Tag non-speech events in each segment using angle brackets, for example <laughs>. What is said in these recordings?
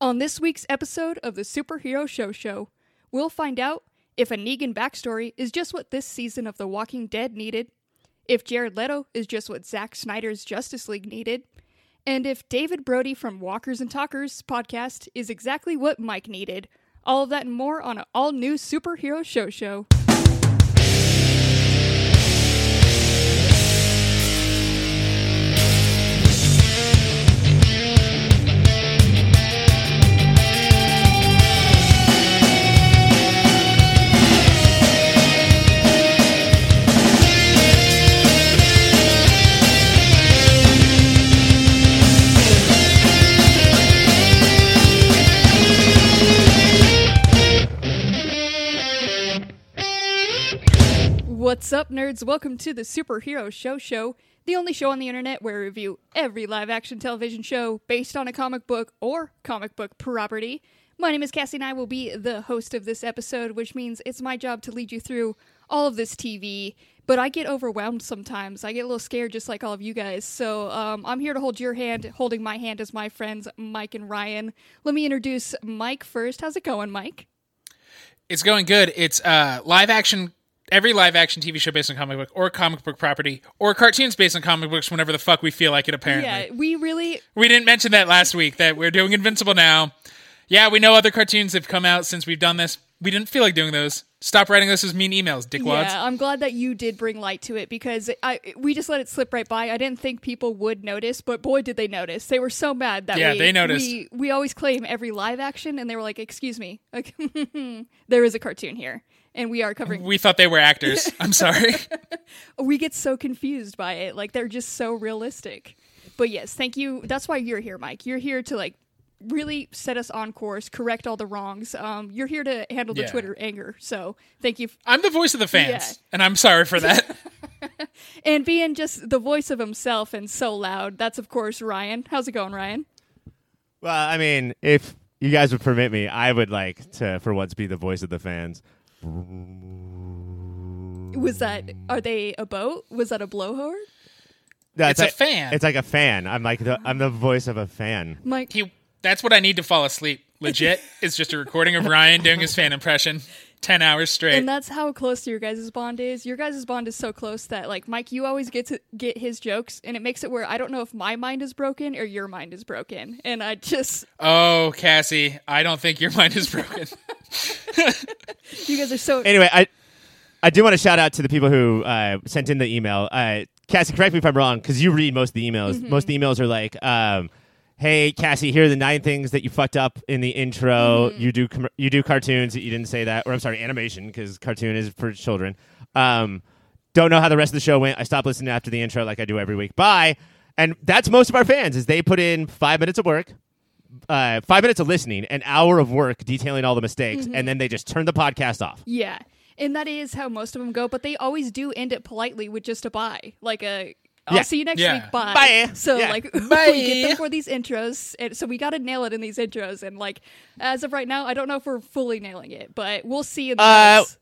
On this week's episode of the Superhero Show Show, we'll find out if a Negan backstory is just what this season of The Walking Dead needed, if Jared Leto is just what Zack Snyder's Justice League needed, and if David Brody from Walkers and Talkers podcast is exactly what Mike needed. All of that and more on an all new Superhero Show Show. What's up, nerds? Welcome to the Superhero Show Show, the only show on the internet where we review every live action television show based on a comic book or comic book property. My name is Cassie, and I will be the host of this episode, which means it's my job to lead you through all of this TV. But I get overwhelmed sometimes. I get a little scared, just like all of you guys. So um, I'm here to hold your hand. Holding my hand as my friends Mike and Ryan. Let me introduce Mike first. How's it going, Mike? It's going good. It's uh, live action. Every live action TV show based on comic book or comic book property or cartoons based on comic books whenever the fuck we feel like it, apparently. Yeah, we really We didn't mention that last week that we're doing Invincible now. Yeah, we know other cartoons have come out since we've done this. We didn't feel like doing those. Stop writing us as mean emails, dickwads. Yeah, I'm glad that you did bring light to it because I we just let it slip right by. I didn't think people would notice, but boy, did they notice! They were so mad that Yeah, we, they noticed. We, we always claim every live action, and they were like, "Excuse me, like, <laughs> there is a cartoon here, and we are covering." We thought they were actors. <laughs> I'm sorry. we get so confused by it, like they're just so realistic. But yes, thank you. That's why you're here, Mike. You're here to like really set us on course, correct all the wrongs. Um, you're here to handle the Yeah. Twitter anger. So thank you. I'm the voice of the fans, Yeah. and I'm sorry for that. <laughs> <laughs> And being just the voice of himself and so loud, that's of course Ryan. How's it going, Ryan? Well, I mean, if you guys would permit me, I would like to, for once, be the voice of the fans. Was that are they a boat? Was that a blowhorn? No, It's a like- fan. It's like a fan. I'm like the I'm the voice of a fan. Mike he, that's what I need to fall asleep. Legit, <laughs> it's just a recording of Ryan doing his fan impression, ten hours straight. and that's how close your guys' bond is. Your guys' bond is so close that like Mike, you always get to get his jokes and it makes it where I don't know if my mind is broken or your mind is broken. And I just oh, Cassie, I don't think your <laughs> mind is broken. <laughs> you guys are so Anyway, I I do want to shout out to the people who uh, sent in the email. Uh, Cassie, correct me if I'm wrong, because you read most of the emails. Mm-hmm. Most of the emails are like, um, "Hey, Cassie, here are the nine things that you fucked up in the intro. Mm-hmm. You do com- you do cartoons that you didn't say that, or I'm sorry, animation, because cartoon is for children. Um, don't know how the rest of the show went. I stopped listening after the intro, like I do every week. Bye." And that's most of our fans. Is they put in five minutes of work, uh, five minutes of listening, an hour of work detailing all the mistakes, Mm-hmm. and then they just turn the podcast off. Yeah. And that is how most of them go, but they always do end it politely with just a bye. Like a I'll Yeah. see you next Yeah. week. Bye. Bye. So Yeah. like <laughs> Bye. we get them for these intros, and so we got to nail it in these intros. And like as of right now, I don't know if we're fully nailing it, but we'll see. In the Uh, notes.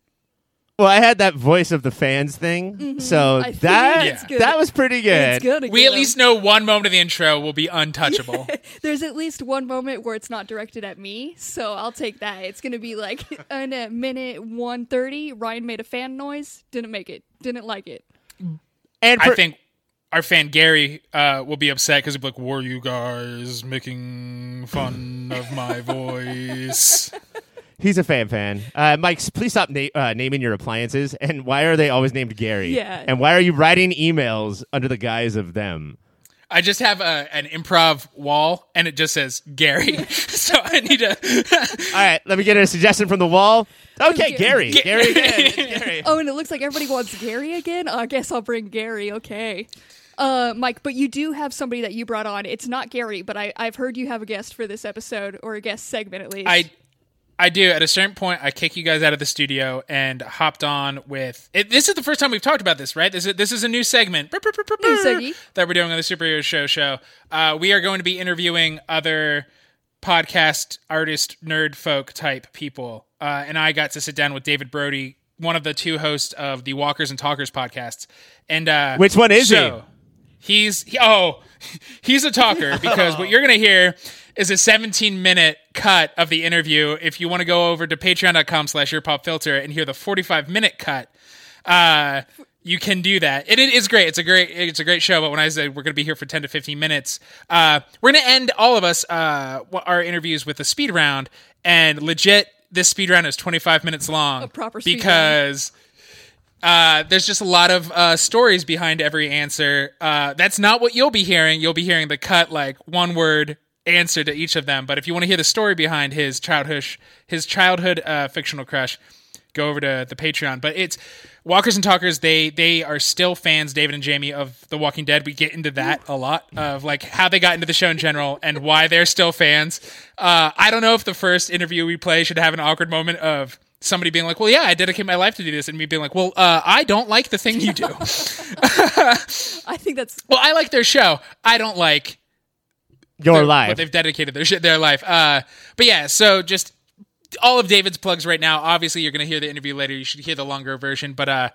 Well, I had that voice of the fans thing, so Mm-hmm. I that it's good. that was pretty good. it's good. to we at least know one moment of the intro will be untouchable. <laughs> There's at least one moment where it's not directed at me, so I'll take that. It's gonna be like <laughs> in a minute one thirty. Ryan made a fan noise. Didn't make it. Didn't like it. And for, I think our fan Gary uh, will be upset because he'll be like, "Were you guys making fun of my <laughs> voice?" He's a fan fan. Uh, Mike, please stop na- uh, naming your appliances. <laughs> And why are they always named Gary? Yeah. And why are you writing emails under the guise of them? I just have a, an improv wall, and it just says Gary. <laughs> <laughs> so I need to. All right, let me get a suggestion from the wall. Okay, Gary. Gary. Gary again. It's Gary. Oh, and it looks like everybody wants Gary again. I guess I'll bring Gary. Okay. Uh, Mike, but you do have somebody that you brought on. It's not Gary, but I, I've heard you have a guest for this episode, or a guest segment at least. I I do. At a certain point, I kick you guys out of the studio and hopped on with. It, this is the first time we've talked about this, right? This is this is a new segment New seggy. that we're doing on the Superhero Show show. Uh, we are going to be interviewing other podcast artist nerd folk type people, uh, and I got to sit down with David Brody, one of the two hosts of the Walkers and Talkers podcasts. And uh, Which one is he? He's he, oh, <laughs> he's a talker <laughs> because what you're gonna hear is a 17 minute cut of the interview. If you want to go over to patreon.com slash your pop filter and hear the 45 minute cut, uh, you can do that. And it is great. It's a great it's a great show. But when I said we're going to be here for 10 to 15 minutes, uh, we're going to end all of us uh, our interviews with a speed round. And legit, this speed round is 25 minutes long. A proper speed because. Uh, there's just a lot of uh, stories behind every answer. Uh, that's not what you'll be hearing. You'll be hearing the cut, like one word answer to each of them. But if you want to hear the story behind his childhood, his childhood uh, fictional crush, go over to the Patreon. But it's Walkers and Talkers. They they are still fans, David and Jamie, of The Walking Dead. We get into that a lot of like how they got into the show in general and why they're still fans. Uh, I don't know if the first interview we play should have an awkward moment of somebody being like, "Well, yeah, I dedicate my life to do this," and me being like, "Well, uh, I don't like the thing you do." <laughs> I think that's well, I like their show. I don't like Your life. what they've dedicated their shit, their life. Uh, but yeah, so just all of David's plugs right now. Obviously, you're going to hear the interview later. You should hear the longer version, but uh,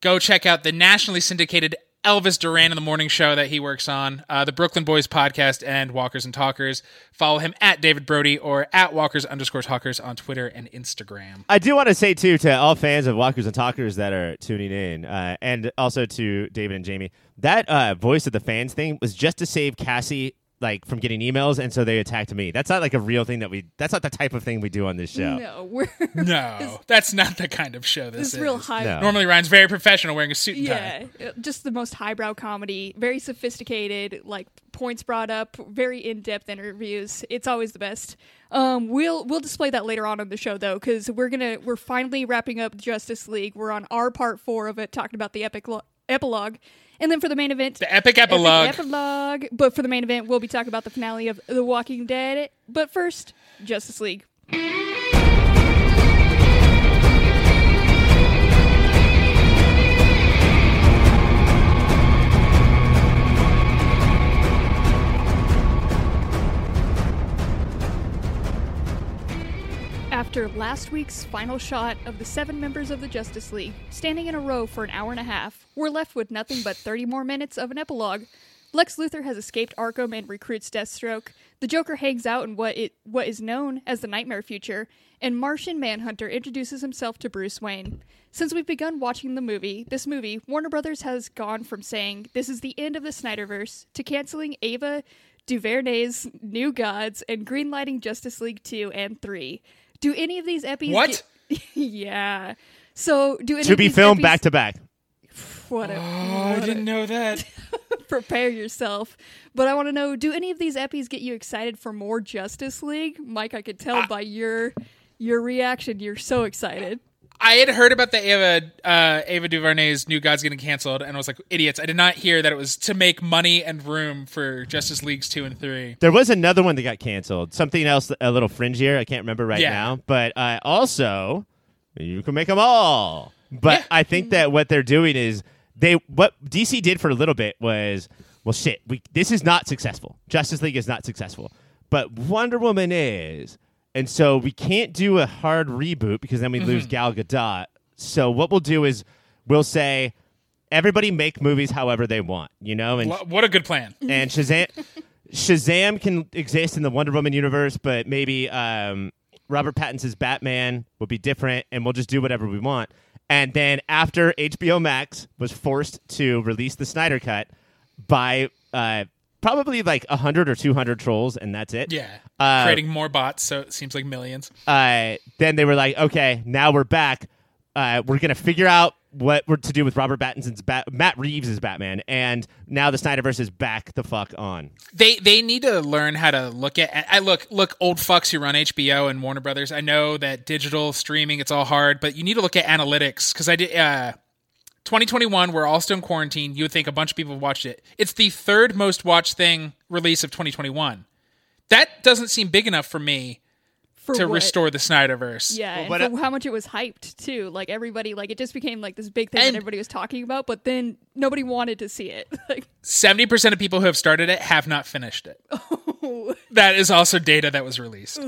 go check out the nationally syndicated Elvis Duran in the Morning Show that he works on, uh, the Brooklyn Boys podcast, and Walkers and Talkers. Follow him at David Brody or at Walkers underscore Talkers on Twitter and Instagram. I do want to say too to all fans of Walkers and Talkers that are tuning in, uh, and also to David and Jamie, that uh, voice of the fans thing was just to save Cassie like from getting emails, and so they attacked me. That's not like a real thing that we. That's not the type of thing we do on this show. no, we're No, <laughs> that's not the kind of show this this is. real high. No. Normally, Ryan's very professional, wearing a suit and tie. Yeah, uh, just the most highbrow comedy, very sophisticated, like points brought up, very in-depth interviews. It's always the best. Um, we'll we'll display that later on in the show though, because we're gonna we're finally wrapping up Justice League. We're on our part four of it, talking about the epic lo- epilogue, and then for the main event, The epic epilogue. Epic epilogue. But for the main event, we'll be talking about the finale of The Walking Dead. But first, Justice League. After last week's final shot of the seven members of the Justice League standing in a row for an hour and a half, we're left with nothing but 30 more minutes of an epilogue. Lex Luthor has escaped Arkham and recruits Deathstroke. The Joker hangs out in what it what is known as the Nightmare Future, and Martian Manhunter introduces himself to Bruce Wayne. Since we've begun watching the movie, this movie, Warner Brothers has gone from saying this is the end of the Snyderverse to canceling Ava DuVernay's New Gods and greenlighting Justice League 2 and 3. Do any of these epis What? get- <laughs> yeah. So, do any To of be these filmed back to back. What a, Oh, I what a- didn't know that. <laughs> prepare yourself. But I want to know: Do any of these epis get you excited for more Justice League, Mike? I could tell Ah. by your your reaction. You're so excited. I had heard about the Ava uh, Ava DuVernay's New Gods getting canceled, and I was like, idiots! I did not hear that it was to make money and room for Justice Leagues two and three. There was another one that got canceled. Something else a little fringier. I can't remember right Yeah. now. But uh, also, you can make them all. But Yeah. I think that what they're doing is they what DC did for a little bit was well shit. We this is not successful. Justice League is not successful, but Wonder Woman is, and so we can't do a hard reboot because then we Mm-hmm. lose Gal Gadot. So what we'll do is we'll say. Everybody make movies however they want, you know, and What a good plan! <laughs> and Shazam Shazam can exist in the Wonder Woman universe, but maybe um, Robert Pattinson's Batman will be different, and we'll just do whatever we want. And then after HBO Max was forced to release the Snyder Cut by uh, probably like hundred or two hundred trolls, and that's it. Yeah, Uh, creating more bots, so it seems like millions. uh, then they were like, okay, now we're back. Uh, we're gonna figure out what we're to do with Robert Pattinson's Bat- Matt Reeves' is Batman, and now the Snyderverse is back the fuck on. They they need to learn how to look at. I look look old fucks who run HBO and Warner Brothers. I know that digital streaming it's all hard, but you need to look at analytics because I did. Uh, 2021, we're all still in quarantine. You would think a bunch of people watched it. It's the third most watched thing release of 2021. That doesn't seem big enough for me For to what- restore the Snyderverse. Yeah, Well, and but, for uh, how much it was hyped too. Like everybody, like it just became like this big thing And- that everybody was talking about. But then nobody wanted to see it. <laughs> Like, 70% of people who have started it have not finished it. <laughs> that is also data that was released.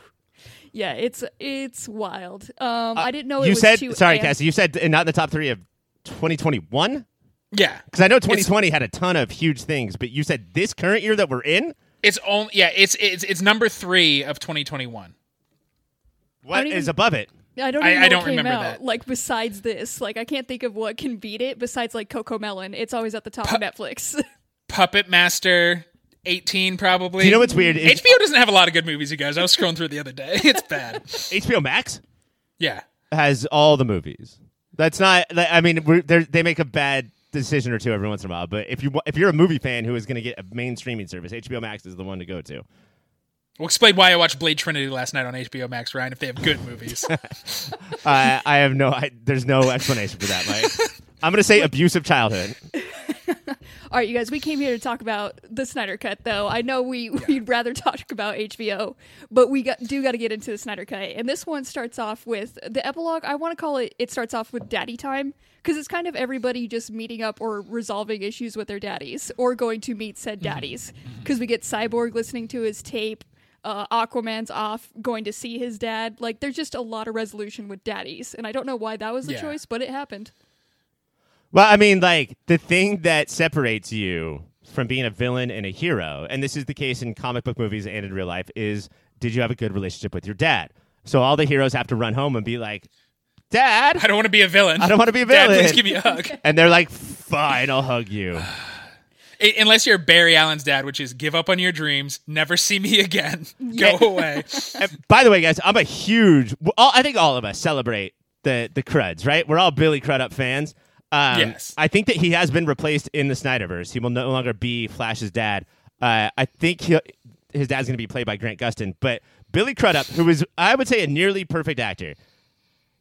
<laughs> yeah, it's it's wild. Um, I didn't know it Uh, you was said too sorry, amped- Cassie. You said uh, not in the top three of 2021 Yeah. because I know 2020 had a ton of huge things, but you said this current year that we're in. It's only yeah. It's it's it's number three of 2021. What don't is above it? I don't I- even I know don't what came remember out. that. Like besides this, like I can't think of what can beat it besides like CoComelon. It's always at the top of Netflix. <laughs> Puppet Master 18 probably. Do you know what's weird? Is HBO doesn't have a lot of good movies, you guys. I was scrolling through the other day. <laughs> It's bad. HBO Max Yeah. has all the movies. That's not. I mean, we're, they're- make a bad decision or two every once in a while. But if you if you're a movie fan who is going to get a main streaming service, HBO Max is the one to go to. We'll explain why I watched Blade Trinity last night on HBO Max, Ryan, if they have good movies. <laughs> I I have no. I, there's no explanation for that, Mike. <laughs> I'm going to say abusive childhood. All right, you guys, we came here to talk about the Snyder Cut, though. I know we we'd rather talk about HBO, but we got, do got to get into the Snyder Cut. And this one starts off with the epilogue. I want to call it. It starts off with Daddy Time because it's kind of everybody just meeting up or resolving issues with their daddies or going to meet said daddies. Because we get Cyborg listening to his tape. Uh, Aquaman's off going to see his dad. Like, there's just a lot of resolution with daddies, and I don't know why that was the Yeah. choice, but it happened. Well, I mean, like the thing that separates you from being a villain and a hero, and this is the case in comic book movies and in real life, is did you have a good relationship with your dad? So all the heroes have to run home and be like, "Dad, I don't want to be a villain. I don't want to be a Dad, villain." please give me a hug. <laughs> and they're like, "Fine, I'll hug you." <sighs> Unless you're Barry Allen's dad, which is give up on your dreams, never <laughs> see me again, <laughs> go away. And by the way, guys, I'm a huge. all- I think all of us celebrate the the Cruds, right? We're all Billy Crudup fans. Um, Yes. I think that he has been replaced in the Snyderverse. He will no longer be Flash's dad. Uh, I think his dad's going to be played by Grant Gustin. But Billy Crudup, who is, I would say, a nearly perfect actor,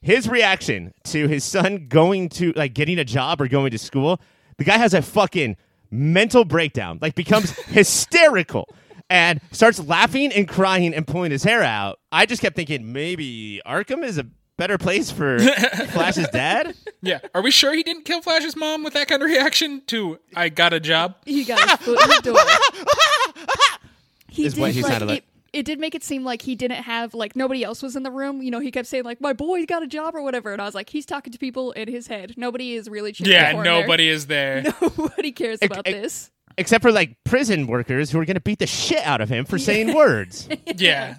his reaction to his son going to like getting a job or going to school, the guy has a fucking mental breakdown, like becomes <laughs> hysterical and starts laughing and crying and pulling his hair out. I just kept thinking maybe Arkham is a better place for <laughs> Flash's dad. Yeah. Are we sure he didn't kill Flash's mom with that kind of reaction to I got a job? He got his foot in the door. <laughs> He Is did what he like, sounded like. It, it did make it seem like he didn't have like nobody else was in the room. You know, he kept saying like my boy got a job or whatever, and I was like, he's talking to people in his head. Nobody is really cheering Yeah, for him nobody is there. there. <laughs> Nobody cares about ex- this. Except for like prison workers who are going to beat the shit out of him for saying words. <laughs> Yeah.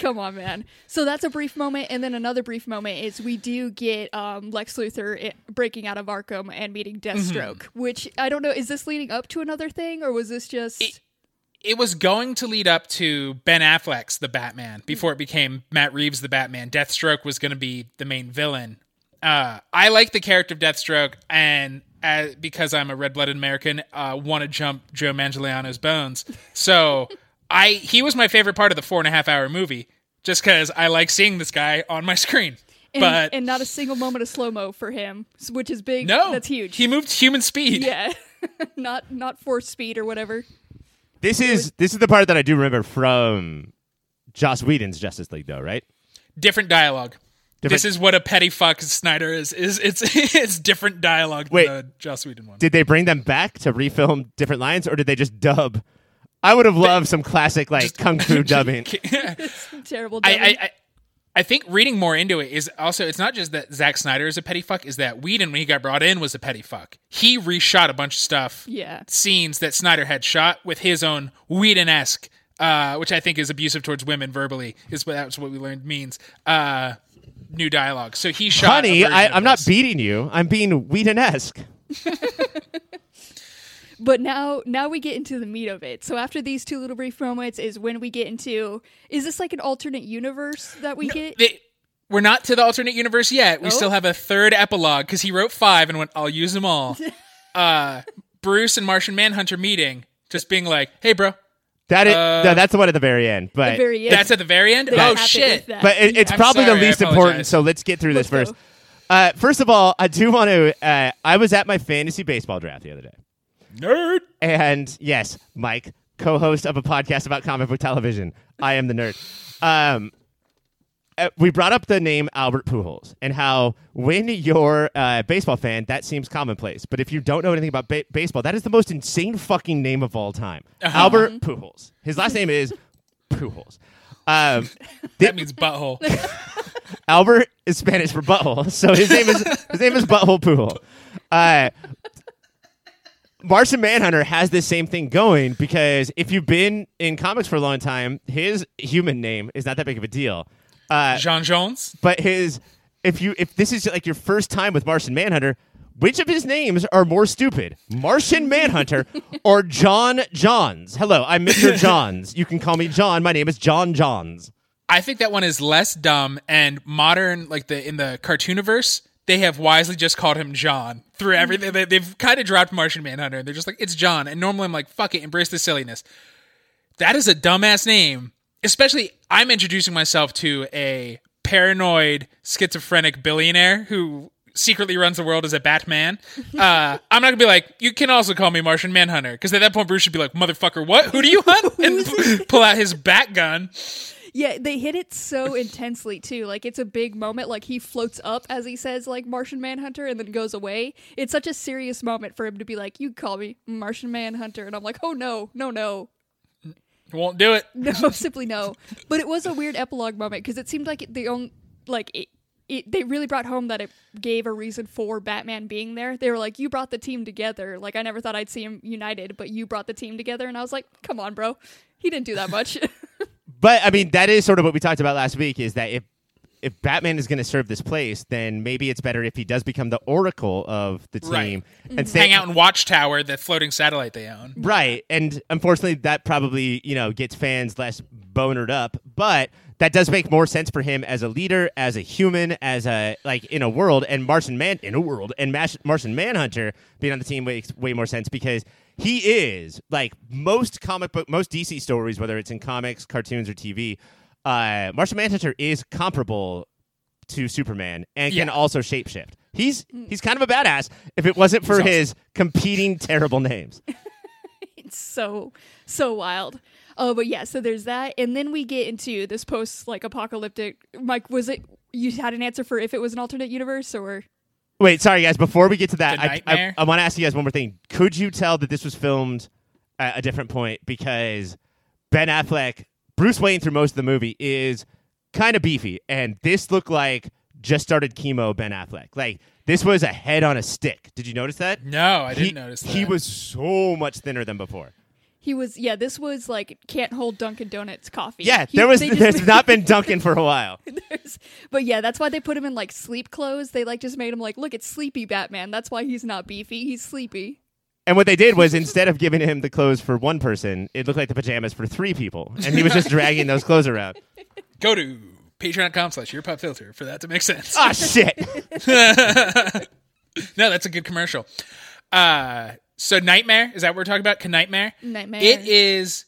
Come on, man. So that's a brief moment, and then another brief moment is we do get um, Lex Luthor i- breaking out of Arkham and meeting Deathstroke. Mm-hmm. Which I don't know. Is this leading up to another thing, or was this just? It- It was going to lead up to Ben Affleck's The Batman before it became Matt Reeves' The Batman. Deathstroke was going to be the main villain. Uh, I like the character of Deathstroke, and uh, because I'm a red-blooded American, uh, want to jump Joe Manganiello's bones. So I he was my favorite part of the four and a half hour movie, just because I like seeing this guy on my screen. and, but and not a single moment of slow mo for him, which is big. no, that's huge. He moved human speed. yeah, <laughs> not not force speed or whatever. This is this is the part that I do remember from Joss Whedon's Justice League, though, right? different dialogue. Different- This is what a petty fuck Snyder is. Is it's <laughs> it's different dialogue Wait. than the Joss Whedon one. Did they bring them back to refilm different lines, or did they just dub? I would have loved some classic like kung fu <laughs> dubbing. <laughs> Terrible. I. I, I I think reading more into it is also it's not just that Zack Snyder is a petty fuck, is that Whedon when he got brought in was a petty fuck. He reshot a bunch of stuff, Yeah. scenes that Snyder had shot with his own Whedon esque, uh, which I think is abusive towards women verbally. Is what that's what we learned means. Uh, new dialogue. So he shot. a Honey, I, I'm not beating you. I'm being Whedon-esque. <laughs> But now, now we get into the meat of it. So after these two little brief moments is when we get into. Is this like an alternate universe that we get? They- we're not to the alternate universe yet. We Oh. still have a third epilogue because he wrote five and went, I'll use them all. <laughs> uh, Bruce and Martian Manhunter meeting, just being like, hey, bro. That is, Uh, no, that's the one at the very end. But the very end. That's at the very end? They Oh, cap it shit. but it, it's I'm probably sorry, the least important. So let's get through this Let's first. Uh, first of all, I do want to. Uh, I was at my fantasy baseball draft the other day, Nerd. and yes, Mike, co-host of a podcast about comic book television. I am the nerd. Um, we brought up the name Albert Pujols and how when you're a baseball fan, that seems commonplace. But if you don't know anything about ba- baseball, that is the most insane fucking name of all time. Albert Pujols. His last name is Pujols. Um, <laughs> That means butthole. <laughs> Albert is Spanish for butthole, so his name is his name is Butthole Pujol. Uh, Martian Manhunter has this same thing going because if you've been in comics for a long time, his human name is not that big of a deal. Uh, John Jones. but his if you if this is like your first time with Martian Manhunter, which of his names are more stupid? Martian Manhunter <laughs> or John Johns? Hello, I'm Mr. <laughs> Johns. You can call me John. My name is John Johns. I think that one is less dumb and modern. Like the in the cartooniverse, they have wisely just called him John through everything. They, they've kind of dropped Martian Manhunter. They're just like it's John. And normally I'm like, fuck it, embrace the silliness. That is a dumbass name. Especially, I'm introducing myself to a paranoid, schizophrenic billionaire who secretly runs the world as a Batman. <laughs> Uh, I'm not gonna be like, you can also call me Martian Manhunter, because at that point Bruce should be like, motherfucker, what? Who do you hunt? <laughs> and p- <laughs> pull out his bat gun. Yeah, they hit it so intensely too. Like it's a big moment. Like he floats up as he says like Martian Manhunter and then goes away. It's such a serious moment for him to be like, "You call me Martian Manhunter," and I'm like, "Oh no, no, no, Won't do it. <laughs> no, simply no." But it was a weird epilogue moment because it seemed like the only like it, it. They really brought home that it gave a reason for Batman being there. They were like, "You brought the team together." Like I never thought I'd see him united, but you brought the team together, and I was like, "Come on, bro." He didn't do that much. <laughs> But I mean, that is sort of what we talked about last week. Is that if if Batman is going to serve this place, then maybe it's better if he does become the oracle of the team Right. and stay Hang out in Watchtower, the floating satellite they own. Right. And unfortunately, that probably, you know, gets fans less bonered up. But that does make more sense for him as a leader, as a human, as a, like, in a world. And Martian Man, in a world, and Mash- Martian Manhunter being on the team makes way more sense because he is, like, most comic book, most DC stories, whether it's in comics, cartoons, or TV, uh, Martian Manhunter is comparable to Superman and can also shapeshift. He's he's kind of a badass if it wasn't for awesome. his <laughs> competing terrible names. it's so so wild. Oh, but yeah, so there's that, and then we get into this post like apocalyptic. Mike, was it you had an answer for if it was an alternate universe or? Wait, sorry guys. Before we get to that, I, I, I want to ask you guys one more thing. Could you tell that this was filmed at a different point because Ben Affleck, Bruce Wayne through most of the movie is kind of beefy, and this looked like just started chemo Ben Affleck. Like this was a head on a stick. Did you notice that? No, I didn't he, notice that. He was so much thinner than before. He was yeah. This was like can't hold Dunkin' Donuts coffee. Yeah, He- there was. they <laughs> There's made- not been <laughs> Dunkin' for a while. <laughs> but yeah, that's why they put him in like sleep clothes. They like just made him like, look, it's sleepy Batman. That's why he's not beefy. He's sleepy. And what they did was instead of giving him the clothes for one person, it looked like the pajamas for three people, and he was just dragging those clothes around. <laughs> Go to patreon.com slash your pop filter for that to make sense. Ah, shit. <laughs> No, that's a good commercial. Uh, so Nightmare is that what we're talking about? Can Nightmare? Nightmare. It is.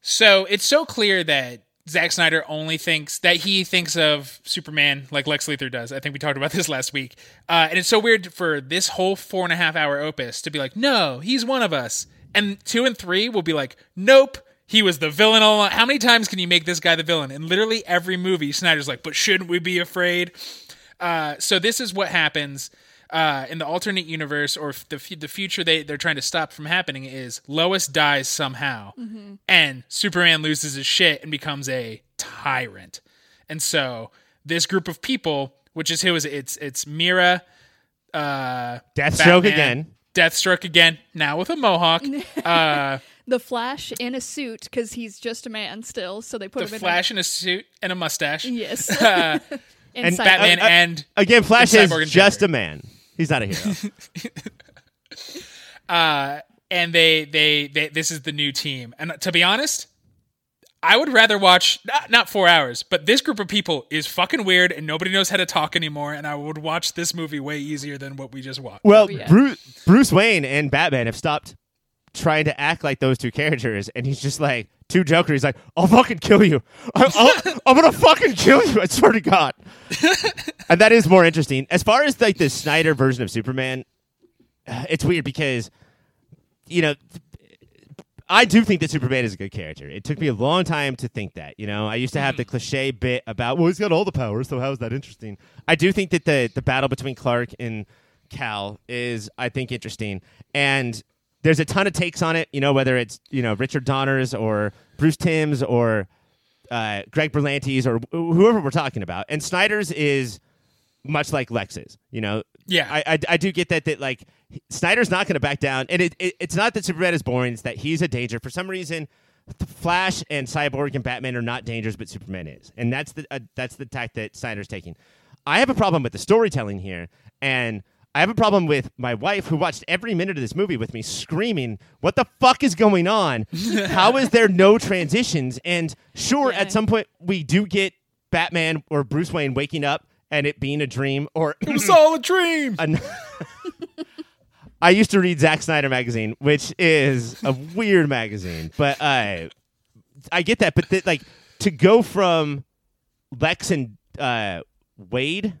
So it's so clear that Zack Snyder only thinks that he thinks of Superman like Lex Luthor does. I think we talked about <laughs> this last week, uh, and it's so weird for this whole four and a half hour opus to be like, no, he's one of us, and two and three will be like, nope. He was the villain all along. How many times can you make this guy the villain? In literally every movie, Snyder's like, but shouldn't we be afraid? Uh, so this is what happens uh, in the alternate universe, or the f- the future they they're trying to stop from happening is Lois dies somehow, and Superman loses his shit and becomes a tyrant. And so this group of people, which is who is it? it's it's Mera, uh, Deathstroke Batman, again. Deathstroke again, now with a mohawk. <laughs> Uh, the Flash in a suit because he's just a man still. So they put the him Flash in a suit and a mustache. yes. Uh, <laughs> and Batman Uh, uh, and Again, Flash And is just a man. He's not a hero. <laughs> uh, and they, they they this is the new team. And to be honest, I would rather watch not, not four hours, but this group of people is fucking weird and nobody knows how to talk anymore. And I would watch this movie way easier than what we just watched. well, yeah. Bruce, Bruce Wayne and Batman have stopped trying to act like those two characters, and he's just like two Joker. He's like, "I'll fucking kill you. I, I'll, I'm gonna fucking kill you. I swear to God." <laughs> and that is more interesting. As far as like the Snyder version of Superman, uh, it's weird because you know. I do think that Superman is a good character. It took me a long time to think that. You know, I used to have the mm-hmm. cliche bit about, well, he's got all the powers, so how is that interesting? I do think that the the battle between Clark and Kal is, I think, interesting, and there's a ton of takes on it. You know, whether it's you know Richard Donner's or Bruce Timm's or uh, Greg Berlanti's or wh- whoever we're talking about, and Snyder's is much like Lex's. You know, Yeah. I, I, I do get that that like Snyder's not going to back down, and it, it it's not that Superman is boring; it's that he's a danger for some reason. Flash and Cyborg and Batman are not dangers, but Superman is, and that's the uh, that's the tack that Snyder's taking. I have a problem with the storytelling here, and I have a problem with my wife who watched every minute of this movie with me, screaming, "What the fuck is going on? <laughs> How is there no transitions?" And sure, Yeah. at some point we do get Batman or Bruce Wayne waking up and it being a dream, or it was all a dream. <laughs> an- <laughs> I used to read Zack Snyder magazine, which is a weird magazine, but I I get that. But th- like to go from Lex and uh, Wade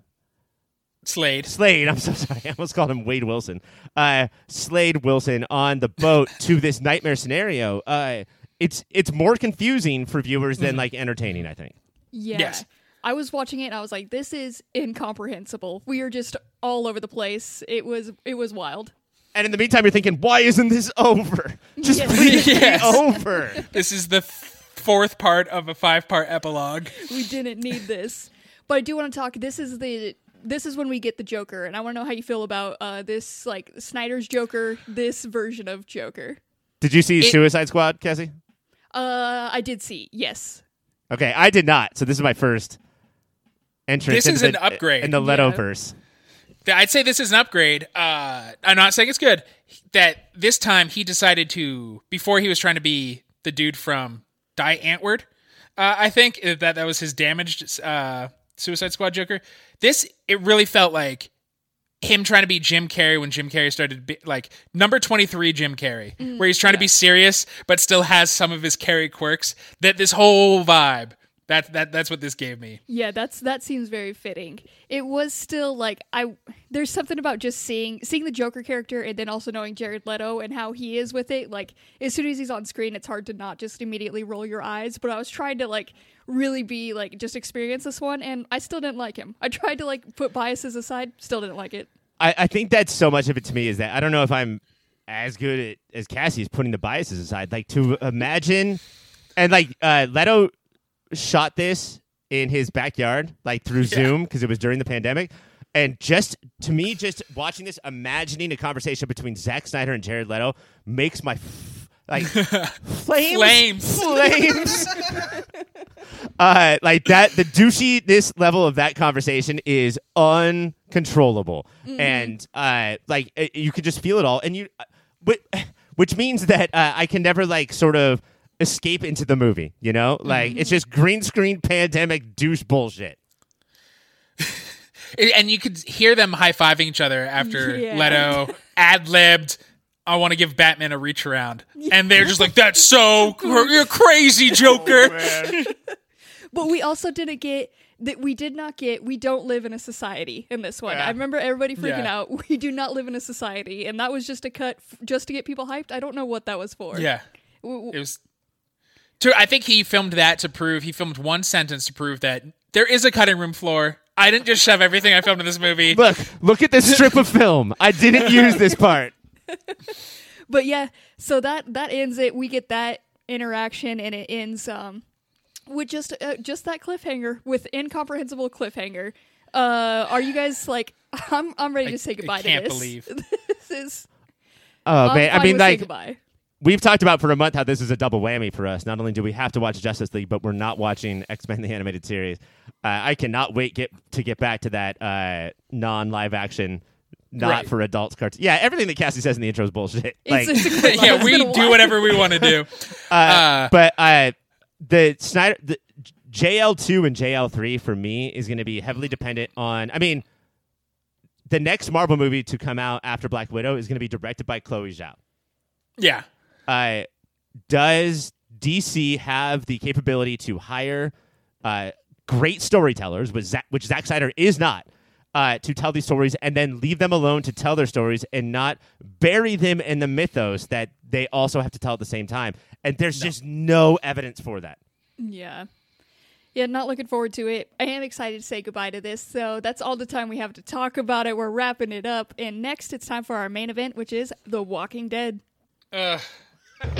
Slade. Slade, I'm so <laughs> sorry, I almost called him Wade Wilson. Uh, Slade Wilson on the boat to this nightmare scenario. Uh, it's it's more confusing for viewers than like entertaining. I think. Yeah. Yes. I was watching it and I was like, this is incomprehensible. We are just all over the place. It was it was wild. And in the meantime, you're thinking, why isn't this over? <laughs> Just Yes. please Yes. be over. This is the th- fourth part of a five part epilogue. We didn't need this. But I do want to talk this is the this is when we get the Joker and I want to know how you feel about uh this like Snyder's Joker, this version of Joker. Did you see It- Suicide Squad, Cassie? Uh I did see. Yes. Okay, I did not. So this is my first entrance. This is the- an upgrade. in the Leto verse. Th- I'd say this is an upgrade. Uh, I'm not saying it's good. That this time he decided to, before he was trying to be the dude from Die Antwoord, uh, I think uh, that that was his damaged uh, Suicide Squad Joker. This it really felt like him trying to be Jim Carrey when Jim Carrey started be, like number 23 Jim Carrey where he's trying to be serious but still has some of his Carrey quirks that this whole vibe that that that's what this gave me Yeah, that's that seems very fitting. It was still like I there's something about just seeing seeing the Joker character and then also knowing Jared Leto and how he is with it. Like as soon as he's on screen, it's hard to not just immediately roll your eyes. But I was trying to like really be like just experience this one, and I still didn't like him. I tried to like put biases aside, still didn't like it. I, I think that's so much of it to me is that I don't know if I'm as good at, as Cassie is putting the biases aside. Like to imagine, and like uh, Leto shot this in his backyard, like through Zoom because it was during the pandemic. And just to me, just watching this, imagining a conversation between Zack Snyder and Jared Leto makes my f- like <laughs> flames, Flames. flames. <laughs> uh, like that, the douchiness level of that conversation is uncontrollable, and uh, like uh, you could just feel it all, and you, uh, which, which means that uh, I can never like sort of escape into the movie. You know, like it's mm-hmm. just green screen pandemic douche bullshit. <laughs> and you could hear them high fiving each other after <laughs> Yeah. Leto <laughs> ad libbed. I want to give Batman a reach around, and they're just like, "That's so cr- you're crazy, Joker." But we also didn't get that we did not get we don't live in a society in this one. Yeah. I remember everybody freaking Yeah. out. We do not live in a society, and that was just a cut f- just to get people hyped. I don't know what that was for. yeah, W- w- it was. To, I think he filmed that to prove he filmed one sentence to prove that there is a cutting room floor. I didn't just shove everything I filmed in this movie. Look, look at this strip of film. I didn't use this part. <laughs> But yeah, so that that ends it. We get that interaction, and it ends um with just uh, just that cliffhanger with incomprehensible cliffhanger. Uh, are you guys like? <laughs> I'm I'm ready to say goodbye I can't to this. believe. <laughs> this is. Oh I'm man, I mean, like goodbye. We've talked about for a month how this is a double whammy for us. Not only do we have to watch Justice League, but we're not watching X Men the animated series. Uh, I cannot wait get to get back to that uh, non live action, not Right. for adults cartoon. Yeah, everything that Cassie says in the intro is bullshit. Like, it's a great <laughs> yeah, we do while. whatever we want to do. <laughs> uh, uh, but uh, the Snyder, the JL two and JL three for me is going to be heavily dependent on. I mean, the next Marvel movie to come out after Black Widow is going to be directed by Chloe Zhao. Yeah, uh, does DC have the capability to hire uh, great storytellers, which Zack, which Zack Snyder is not, uh, to tell these stories and then leave them alone to tell their stories and not bury them in the mythos that they also have to tell at the same time? And there's just no evidence for that. Yeah. Yeah, not looking forward to it. I am excited to say goodbye to this. So that's all the time we have to talk about it. We're wrapping it up. And next, it's time for our main event, which is The Walking Dead. Ugh. On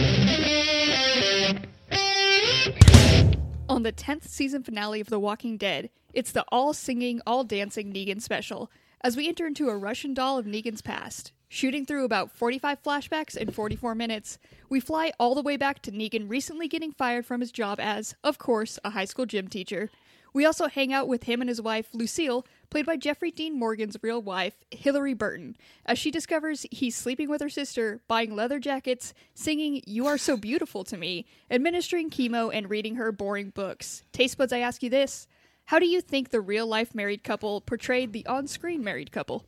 the 10th season finale of The Walking Dead, it's the all singing, all dancing Negan special. as we enter into a Russian doll of Negan's past. Shooting through about 45 flashbacks in 44 minutes, we fly all the way back to Negan recently getting fired from his job as, of course, a high school gym teacher. We also hang out with him and his wife, Lucille, played by Jeffrey Dean Morgan's real wife, Hilarie Burton, as she discovers he's sleeping with her sister, buying leather jackets, singing You Are So Beautiful to Me, administering chemo, and reading her boring books. Taste buds, I ask you this How do you think the real life married couple portrayed the on screen married couple?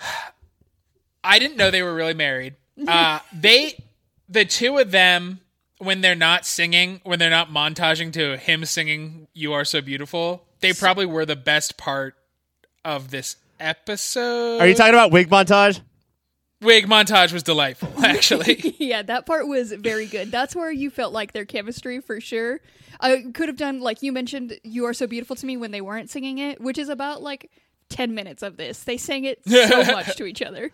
<sighs> I didn't know they were really married. Uh, they, the two of them, when they're not singing, when they're not montaging to him singing "You Are So Beautiful," they probably were the best part of this episode. Are you talking about wig montage? Wig montage was delightful, <laughs> actually. <laughs> yeah, that part was very good. That's where you felt like their chemistry for sure. I could have done, like you mentioned, You Are So Beautiful to Me when they weren't singing it, which is about like 10 minutes of this. They sang it so <laughs> much to each other.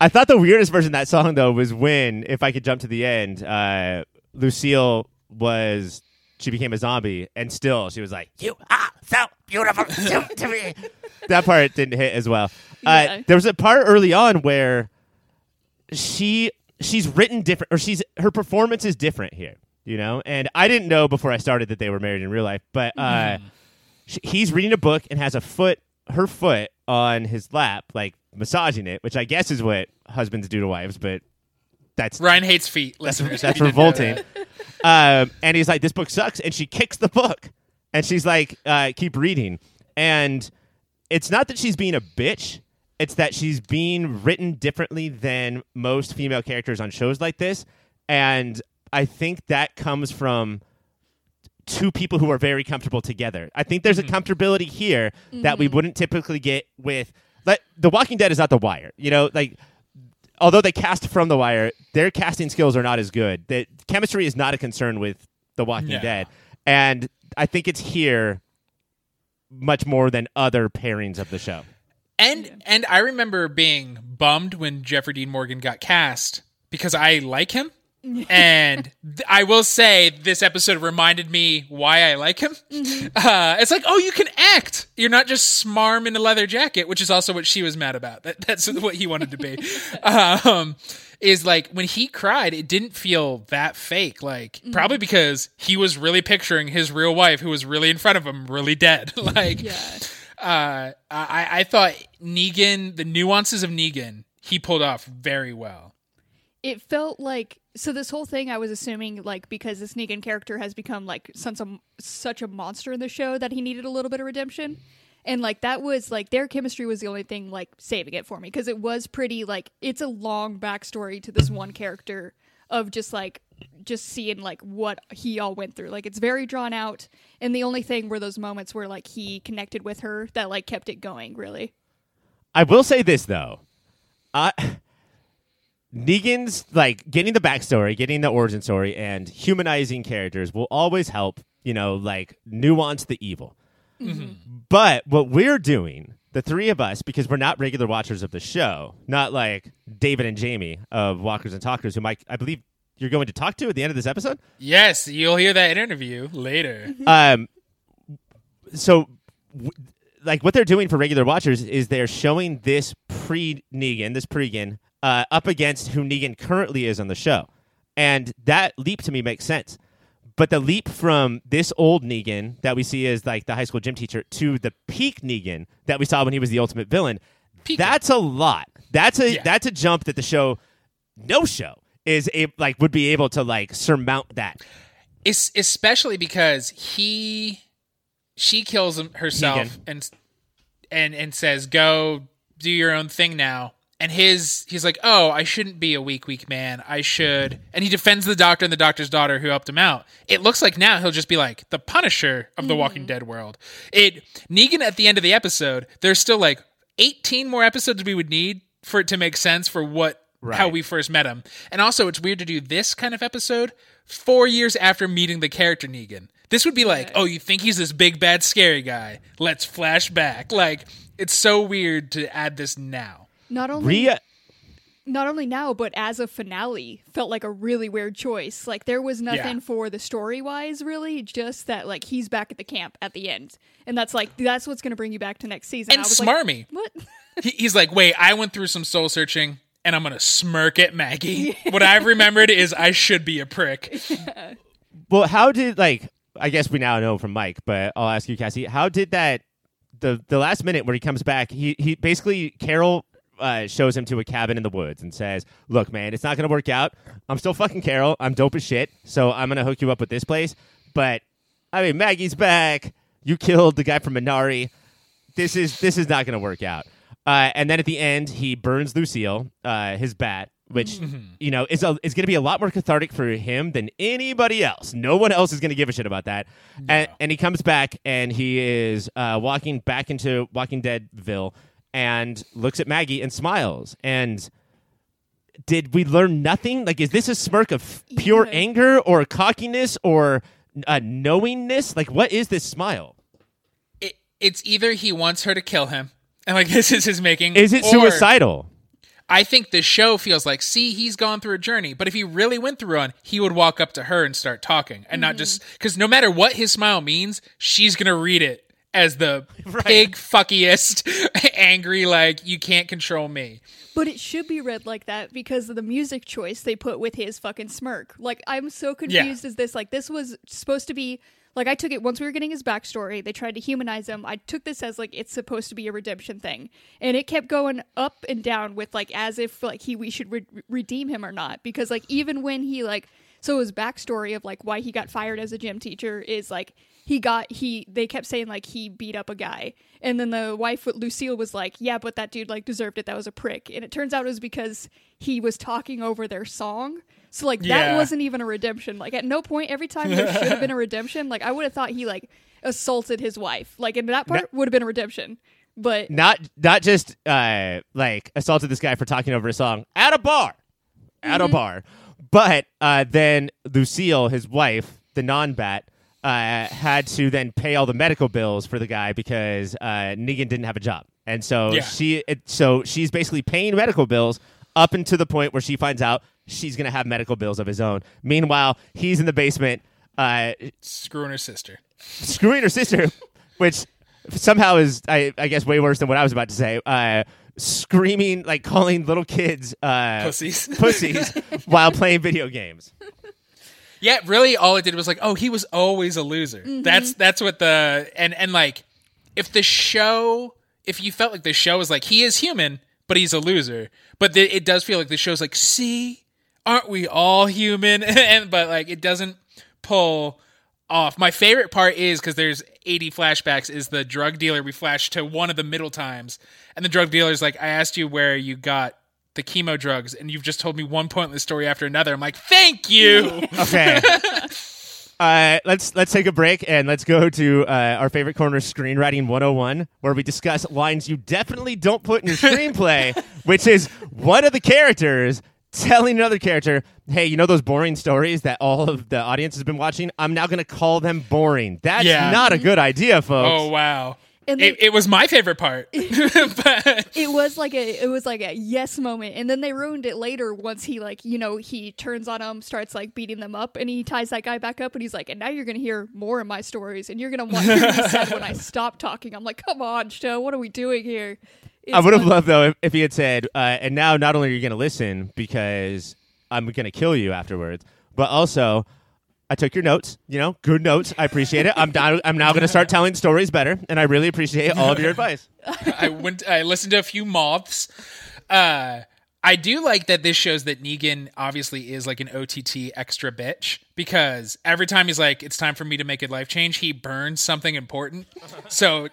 I thought the weirdest version of that song though was when, if I could jump to the end, uh, Lucille was she became a zombie, and still she was like, "You are so beautiful <laughs> to, to me." That part didn't hit as well. Uh, Yeah. there was a part early on where she she's written different, or she's her performance is different here, you know. And I didn't know before I started that they were married in real life, but uh, sh he's reading a book and has a foot, her foot on his lap, like massaging it, which I guess is what husbands do to wives, but that's Ryan hates feet, listeners. that's if you didn't know revolting. that. um, and he's like, "This book sucks," and she kicks the book, and she's like, uh, "Keep reading." And it's not that she's being a bitch; it's that she's being written differently than most female characters on shows like this, and I think that comes from two people who are very comfortable together. I think there's a comfortability here that we wouldn't typically get with. Like, The Walking Dead is not The Wire, you know, like although they cast from The Wire, their casting skills are not as good. The chemistry is not a concern with The Walking No. Dead, and I think it's here much more than other pairings of the show. And and I remember being bummed when Jeffrey Dean Morgan got cast because I like him. And th- I will say this episode reminded me why I like him. <laughs> Uh, it's like, oh, you can act. You're not just smarm in a leather jacket, which is also what she was mad about. That, that's <laughs> what he wanted to be. um, is like when he cried, it didn't feel that fake. Like probably because he was really picturing his real wife, who was really in front of him, really dead. <laughs> like, Yeah. uh, I, I thought Negan, the nuances of Negan, he pulled off very well. It felt like so this whole thing I was assuming like because this Negan character has become like such a such a monster in the show that he needed a little bit of redemption. And like that was like their chemistry was the only thing like saving it for me because it was pretty like it's a long backstory to this one character of just like just seeing like what he all went through. Like it's very drawn out and the only thing were those moments where like he connected with her that like kept it going, really. I will say this though, uh, Negan's like getting the backstory, getting the origin story, and humanizing characters will always help. You know, like nuance the evil. But what we're doing, the three of us, because we're not regular watchers of the show, not like David and Jamie of Walkers and Talkers, who Mike, I believe you're going to talk to at the end of this episode. Yes, you'll hear that interview later. um, so, w- like, what they're doing for regular watchers is they're showing this pre Negan, this Pregan, uh, up against who Negan currently is on the show, and that leap to me makes sense. But the leap from this old Negan that we see as like the high school gym teacher to the peak Negan that we saw when he was the ultimate villain, Peak. that's a lot. That's a Yeah. that's a jump that the show, no show is a, like would be able to like surmount that. Es- especially because he she kills him herself Negan. and and and says go do your own thing now and his he's like oh i shouldn't be a weak weak man i should and he defends the doctor and the doctor's daughter who helped him out it looks like now he'll just be like the punisher of the walking mm-hmm. dead world it negan at the end of the episode there's still like 18 more episodes we would need for it to make sense for what how we first met him. And also, it's weird to do this kind of episode four years after meeting the character Negan. This would be like, oh, you think he's this big, bad, scary guy? Let's flash back. Like, it's so weird to add this now. Not only Rhea, not only now, but as a finale, felt like a really weird choice. Like there was nothing Yeah. for the story wise, really, just that like he's back at the camp at the end, and that's like that's what's going to bring you back to next season. And I was like, smarmy. what? <laughs> He, he's like, wait, I went through some soul searching and I'm going to smirk at Maggie. <laughs> what I've remembered is I should be a prick. <laughs> Well, how did like I guess we now know from Mike, but I'll ask you, Cassie. How did that the the last minute where he comes back? He he basically Carol uh, shows him to a cabin in the woods and says, "Look, man, it's not gonna work out. I'm still fucking Carol. I'm dope as shit. So I'm gonna hook you up with this place. But I mean, Maggie's back. You killed the guy from Minari. This is this is not gonna work out." Uh, and then at the end, he burns Lucille, uh, his bat, which you know is a, is going to be a lot more cathartic for him than anybody else. No one else is going to give a shit about that. And, and he comes back and he is uh, walking back into Walking Deadville and looks at Maggie and smiles. And did we learn nothing? Like, is this a smirk of pure Yeah. anger or cockiness or uh, knowingness? Like, what is this smile? It, it's either he wants her to kill him, and like <laughs> this is his making. Is it or suicidal? I think the show feels like, see, he's gone through a journey. But if he really went through one, he would walk up to her and start talking, and not just because no matter what his smile means, she's gonna read it as the <laughs> pig fuckiest, <laughs> angry, like you can't control me. But it should be read like that because of the music choice they put with his fucking smirk. Like I'm so confused as this like this was supposed to be like I took it once we were getting his backstory, they tried to humanize him. I took this as like it's supposed to be a redemption thing. And it kept going up and down with like as if like he we should re- redeem him or not because like even when he like so his backstory of like why he got fired as a gym teacher is like he got he they kept saying like he beat up a guy. And then the wife with lucille was like yeah but that dude like deserved it. That was a prick. And it turns out it was because he was talking over their song. So like that wasn't even a redemption. Like at no point every time there should have been a <laughs> redemption like i would have thought he like assaulted his wife. Like and that part would have been a redemption. But not not just uh like assaulted this guy for talking over a song. At a bar. At a bar but uh then lucille his wife the non-bat uh had to then pay all the medical bills for the guy because uh negan didn't have a job and so Yeah. she it, so she's basically paying medical bills up until the point where she finds out she's gonna have medical bills of his own meanwhile he's in the basement uh Screwing her sister. screwing her sister, <laughs> which somehow is, I, I guess, way worse than what I was about to say. Uh, screaming, like calling little kids uh, Pussies. <laughs> pussies while playing video games. Yeah, really, all it did was like, oh, he was always a loser. That's that's what the and and like, if the show, if you felt like the show was like he is human, but he's a loser, but the, it does feel like the show's like, see, aren't we all human? <laughs> and but like it doesn't pull off. My favorite part is because there's 80 flashbacks. Is the drug dealer we flash to one of the middle times, and the drug dealer's like, I asked you where you got. The chemo drugs, and you've just told me one pointless story after another. I'm like, thank you. <laughs> Okay. <laughs> Uh, let's let's take a break and let's go to uh, our favorite corner, screenwriting 101, where we discuss lines you definitely don't put in your screenplay, <laughs> which is one of the characters telling another character, "Hey, you know those boring stories that all of the audience has been watching? I'm now going to call them boring. That's Yeah. not a good idea, folks." Oh wow! And it, they- it was my favorite part. <laughs> <laughs> but it was like a it was like a yes moment and then they ruined it later once he like you know he turns on them starts like beating them up and he ties that guy back up and he's like and now you're gonna hear more of my stories and you're gonna want to hear what said when i <laughs> stop talking i'm like come on show what are we doing here I would have loved though if, if he had said, uh, "And now, not only are you going to listen because I'm to kill you afterwards, but also." I took your notes, you know, good notes. I appreciate it. I'm down, I'm now going to start telling stories better, and I really appreciate all of your advice. <laughs> I went. I listened to a few moths. Uh, I do like that this shows that Negan obviously is like an OTT extra bitch because every time he's like, "It's time for me to make a life change," he burns something important. So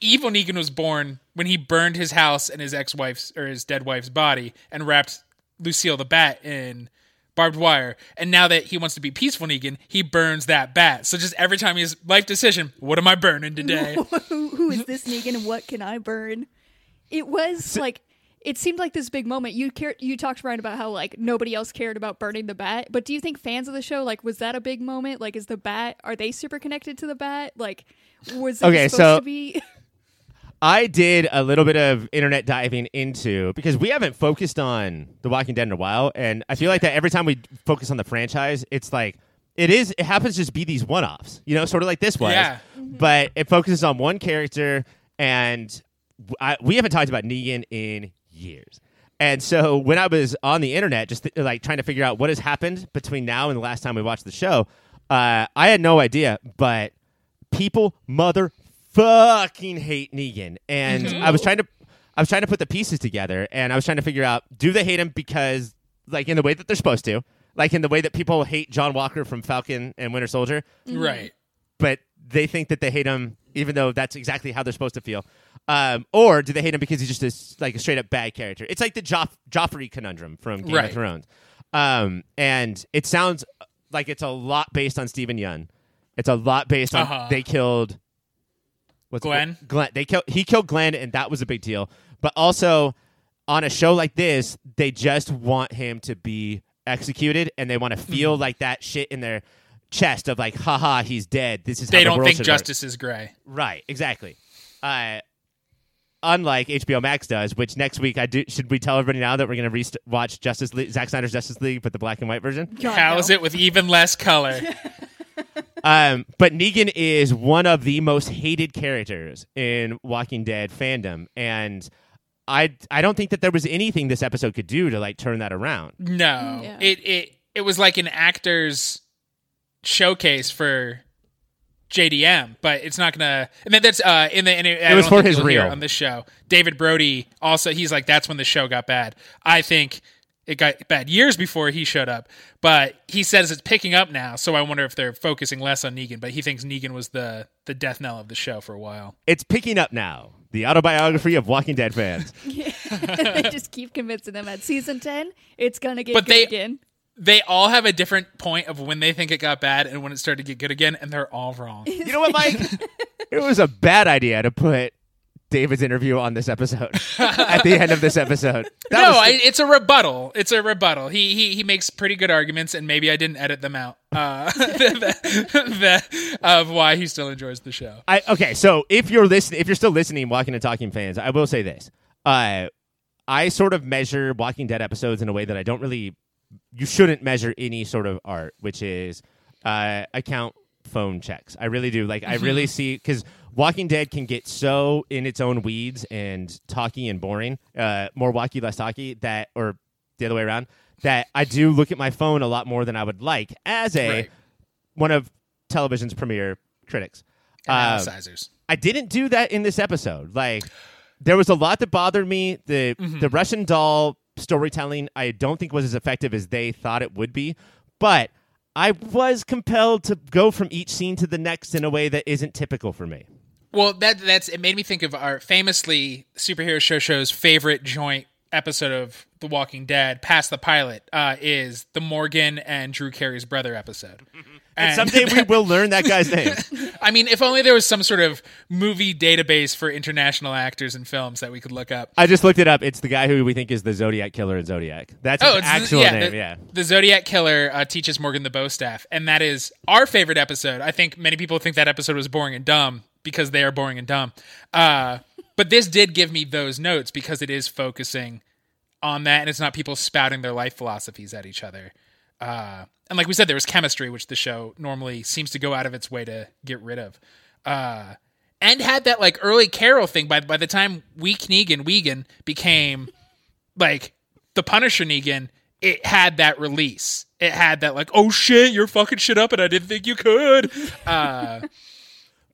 evil Negan was born when he burned his house and his ex-wife's or his dead wife's body and wrapped Lucille the bat in barbed wire. And now that he wants to be peaceful Negan, he burns that bat. So just every time his life decision, what am I burning today? <laughs> who, who is this Negan and what can I burn? It was like it seemed like this big moment. You cared, you talked Ryan about how like nobody else cared about burning the bat, but do you think fans of the show like was that a big moment? Like, is the bat are they super connected to the bat? Like, was it Okay, supposed so- to be? <laughs> I did a little bit of internet diving into because we haven't focused on The Walking Dead in a while, and I feel like that every time we focus on the franchise, it's like it is. It happens to just be these one-offs, you know, sort of like this was. Yeah. But it focuses on one character, and I, we haven't talked about Negan in years. And so when I was on the internet, just like trying to figure out what has happened between now and the last time we watched the show, uh, I had no idea. But people motherfucking hate Negan, and I was trying to, I was trying to put the pieces together, and I was trying to figure out do they hate him because, like, in the way that they're supposed to, like in the way that people hate John Walker from Falcon and Winter Soldier, Right. but they think that they hate him even though that's exactly how they're supposed to feel. Um, or do they hate him because he's just a, s- like a straight up bad character? It's like the Joff- Joffrey conundrum from Game Right. of Thrones. Um, and it sounds like it's a lot based on Steven Yeun. It's a lot based on Uh-huh. they killed what's Glenn? Glenn. They killed he killed Glenn, and that was a big deal. But also on a show like this, they just want him to be executed, and they want to feel Mm-hmm. like that shit in their chest of like, haha, he's dead. This is how They the don't world think should work." justice is gray. Right, exactly. Uh, unlike HBO Max does, which next week I do. Should we tell everybody now that we're going to re- watch Justice League, Zack Snyder's Justice League, but the black and white version? God, How no. is it with even less color? <laughs> Um, but Negan is one of the most hated characters in Walking Dead fandom, and I I don't think that there was anything this episode could do to like turn that around. No, Yeah. it it it was like an actor's showcase for JDM, but it's not gonna. And then that's uh in the. And it, I was for his you'll reel. on this show. David Brody also he's like that's when the show got bad. I think it got bad years before he showed up, but he says it's picking up now. So I wonder if they're focusing less on Negan. But he thinks Negan was the the death knell of the show for a while. It's picking up now. The autobiography of Walking Dead fans. <laughs> they just keep convincing them at season 10, it's going to get But good they- again. They all have a different point of when they think it got bad and when it started to get good again, and they're all wrong. You know what, Mike? <laughs> it was a bad idea to put David's interview on this episode <laughs> at the end of this episode. That no, was- I, it's a rebuttal. It's a rebuttal. He he he makes pretty good arguments, and maybe I didn't edit them out uh, <laughs> the- the- of why he still enjoys the show. I okay, so if you're listening, if you're still listening, Walking and Talking fans, I will say this: uh, I sort of measure Walking Dead episodes in a way that I don't really. You shouldn't measure any sort of art, which is uh, I count phone checks. I really do. Like I really <laughs> see because Walking Dead can get so in its own weeds and talky and boring, uh, more walkie less talky that, or the other way around. That I do look at my phone a lot more than I would like as a Right. one of television's premier critics. Analyzers. I didn't do that in this episode. Like there was a lot that bothered me. The Mm-hmm. the Russian doll storytelling I don't think was as effective as they thought it would be. But I was compelled to go from each scene to the next in a way that isn't typical for me. Well, that that's it made me think of our famously superhero show show's favorite joint episode of The Walking Dead, past the pilot, uh, is the Morgan and Drew Carey's brother episode. And Someday we <laughs> will learn that guy's name. <laughs> I mean, if only there was some sort of movie database for international actors and films that we could look up. I just looked it up. It's the guy who we think is the Zodiac killer in Zodiac. That's his Oh, the- actual yeah, name. the, yeah. The Zodiac Killer uh, teaches Morgan the bow staff, and that is our favorite episode. I think many people think that episode was boring and dumb because they are boring and dumb. Uh, but this did give me those notes because it is focusing on that, and it's not people spouting their life philosophies at each other. Uh, and like we said, there was chemistry, which the show normally seems to go out of its way to get rid of. Uh, and had that like early Carol thing. By by the time Weak Negan Wegan became like the Punisher Negan, it had that release. It had that like, oh shit, you're fucking shit up, and I didn't think you could. Uh,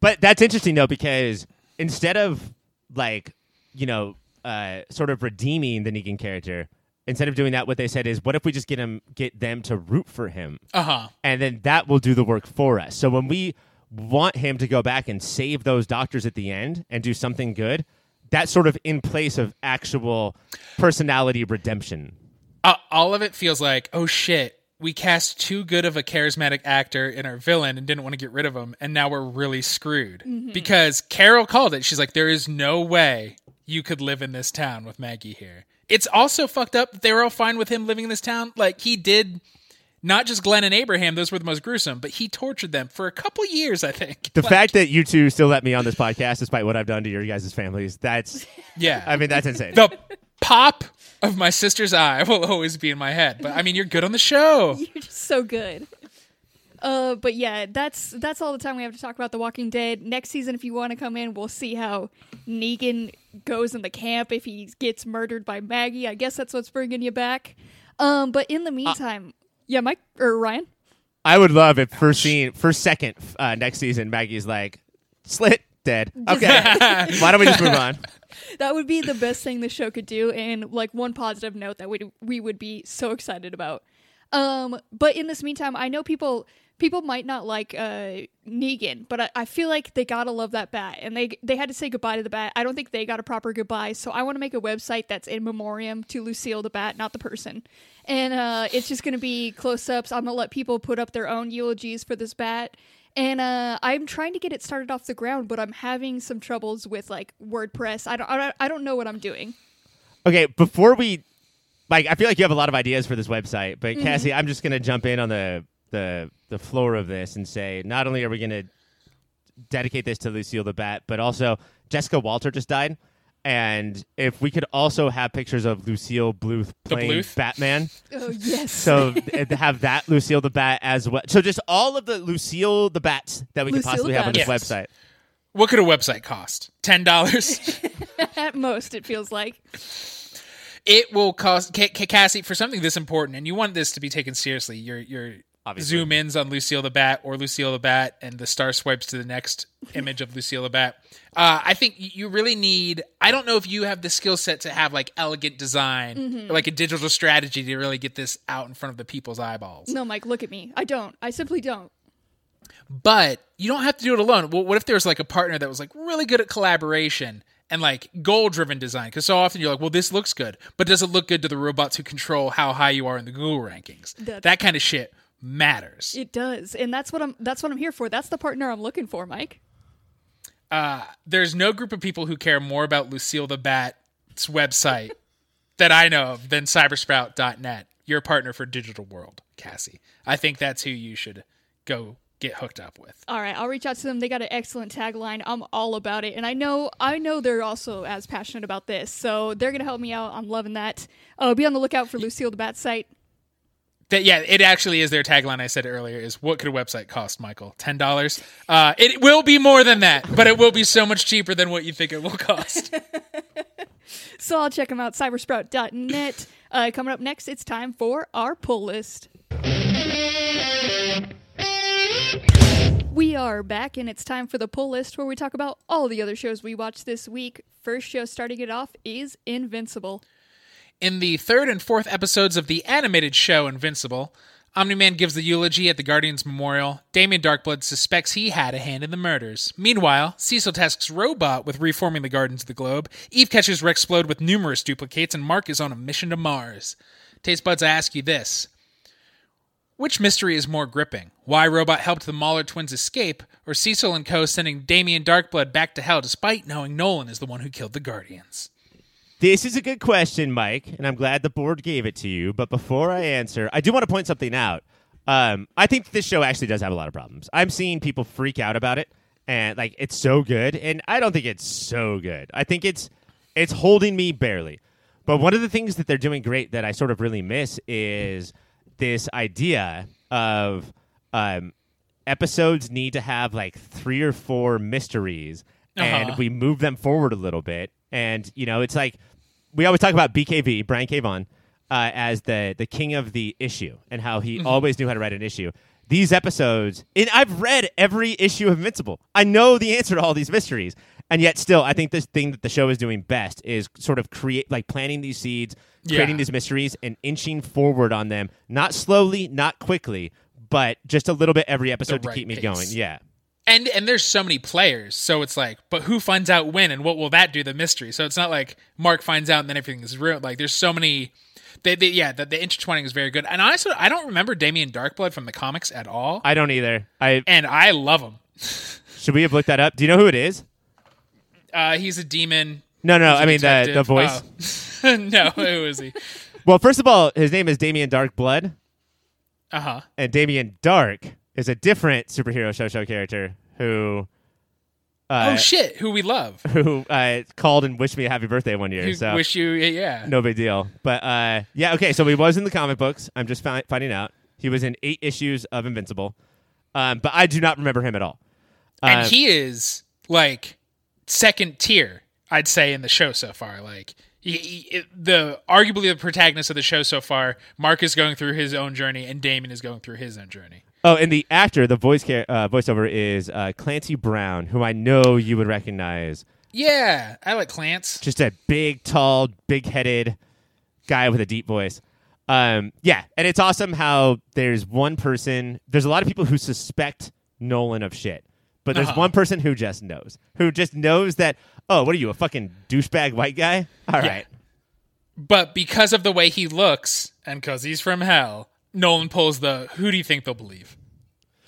But that's interesting though because instead of like you know uh, sort of redeeming the Negan character, instead of doing that, what they said is, what if we just get him get them to root for him, uh huh. and then that will do the work for us. So when we want him to go back and save those doctors at the end and do something good, that's sort of in place of actual personality redemption. Uh, all of it feels like, oh shit, we cast too good of a charismatic actor in our villain and didn't want to get rid of him, and now we're really screwed. Mm-hmm. Because Carol called it. She's like, there is no way you could live in this town with Maggie here. It's also fucked up that they were all fine with him living in this town. Like, he did Not just Glenn and Abraham; those were the most gruesome. But he tortured them for a couple years, I think. The Like, fact that you two still let me on this podcast, despite what I've done to your guys' families, that's, yeah, I mean, that's insane. the pop of my sister's eye <laughs> will always be in my head. But I mean, you're good on the show. <laughs> You're just so good. Uh, but yeah, that's that's all the time we have to talk about The Walking Dead. Next season, if you want to come in, we'll see how Negan goes in the camp if he gets murdered by Maggie. I guess that's what's bringing you back. Um, but in the meantime, yeah, Mike or Ryan. I would love if first scene, first second uh, next season, Maggie's like, slit, dead. <laughs> Okay. Why don't we just move on? That would be the best thing the show could do, and like one positive note that we we would be so excited about. Um, but in this meantime, I know people people might not like uh, Negan, but I, I feel like they gotta love that bat, and they they had to say goodbye to the bat. I don't think they got a proper goodbye, so I want to make a website that's in memoriam to Lucille the bat, not the person. And uh, it's just gonna be close ups. I'm gonna let people put up their own eulogies for this bat. And uh, I'm trying to get it started off the ground, but I'm having some troubles with like WordPress. I don't, I don't, I don't know what I'm doing. Okay, before we, like, I feel like you have a lot of ideas for this website, but Cassie, I'm just gonna jump in on the the the floor of this and say, not only are we gonna dedicate this to Lucille the Bat, but also Jessica Walter just died. And if we could also have pictures of Lucille Bluth playing Bluth? Batman, <laughs> Oh yes. so th- to have that Lucille the Bat as well. So just all of the Lucille the Bats that we could Lucille possibly have on this Bats. website. What could a website cost? Ten dollars. <laughs> At most, it feels like. it will cost Ca- Ca- Cassie for something this important, and you want this to be taken seriously. Your your Obviously. zoom ins on Lucille the Bat or Lucille the Bat, and the star swipes to the next image of Lucille the Bat. Uh, I think you really need. I don't know if you have the skill set to have like elegant design, or like a digital strategy to really get this out in front of the people's eyeballs. No, Mike, look at me. I don't. I simply don't. but you don't have to do it alone. Well, what if there's like a partner that was like really good at collaboration and like goal driven design? Because so often you're like, well, this looks good, but does it look good to the robots who control how high you are in the Google rankings? That's- that kind of shit matters. It does, and that's what I'm. That's what I'm here for. That's the partner I'm looking for, Mike. Uh, there's no group of people who care more about Lucille the Bat's website <laughs> that I know of than cybersprout.net, your partner for digital world, Cassie. I think that's who you should go get hooked up with. All right, I'll reach out to them. They got an excellent tagline. I'm all about it, and I know. I know they're also as passionate about this, so they're gonna help me out. I'm loving that. Oh, be on the lookout for Lucille the Bat site. That yeah, it actually is their tagline. I said earlier is what could a website cost, Michael? Ten dollars. Uh, it will be more than that, but it will be so much cheaper than what you think it will cost. <laughs> So I'll check them out. Cybersprout.net. Uh, coming up next, it's time for our pull list. We are back, and it's time for the pull list where we talk about all the other shows we watched this week. First show starting it off is Invincible. In the third and fourth episodes of the animated show Invincible, Omni Man gives the eulogy at the Guardians Memorial. Damien Darkblood suspects he had a hand in the murders. Meanwhile, Cecil tasks Robot with reforming the Guardians of the Globe. Eve catches Rexplode with numerous duplicates, and Mark is on a mission to Mars. Taste buds, I ask you this. Which mystery is more gripping? Why Robot helped the Mauler twins escape, or Cecil and Co. sending Damien Darkblood back to hell despite knowing Nolan is the one who killed the Guardians? This is a good question, Mike, and I'm glad the board gave it to you. But before I answer, I do want to point something out. Um, I think this show actually does have a lot of problems. I'm seeing people freak out about it, and like it's so good, and I don't think it's so good. I think it's it's holding me barely. But one of the things that they're doing great that I sort of really miss is this idea of um, episodes need to have like three or four mysteries, and Uh-huh. we move them forward a little bit. And you know, it's like we always talk about BKV, Brian K. Vaughan, uh, as the the king of the issue and how he always knew how to write an issue. These episodes, and I've read every issue of Invincible. I know the answer to all these mysteries, and yet still, I think this thing that the show is doing best is sort of create like planting these seeds, creating Yeah. these mysteries, and inching forward on them, not slowly, not quickly, but just a little bit every episode to right keep me pace. going. Yeah. And and there's so many players so it's like but who finds out when and what will that do the mystery so it's not like mark finds out and then everything is ruined like there's so many they, they yeah the, the intertwining is very good and honestly i don't remember damien darkblood from the comics at all I don't either. I and i love him <laughs> should we have looked that up? Do you know who it is? uh he's a demon No, no. i mean the the voice. Oh. <laughs> no who is he Well, first of all, his name is Damien Darkblood. Uh huh. and Damien Dark is a different superhero show show character who uh, oh shit! Who we love? <laughs> who uh, called and wished me a happy birthday one year. Who so wish you? Yeah. no big deal. But uh, yeah, okay. So he was in the comic books. I'm just fi- finding out he was in eight issues of Invincible, um, but I do not remember him at all. and Uh, he is like second tier, I'd say, in the show so far. Like he, he- the arguably the protagonist of the show so far, Mark is going through his own journey, and Damon is going through his own journey. Oh, and the actor, the voice ca- uh, voiceover is uh, Clancy Brown, who I know you would recognize. Yeah, I like Clance. Just a big, tall, big-headed guy with a deep voice. Um, yeah, and it's awesome how there's one person. There's a lot of people who suspect Nolan of shit, but there's Uh-huh. one person who just knows, who just knows that. Oh, what are you, a fucking douchebag white guy? All Yeah. right. But because of the way he looks, and because he's from hell, Nolan pulls the "Who do you think they'll believe?"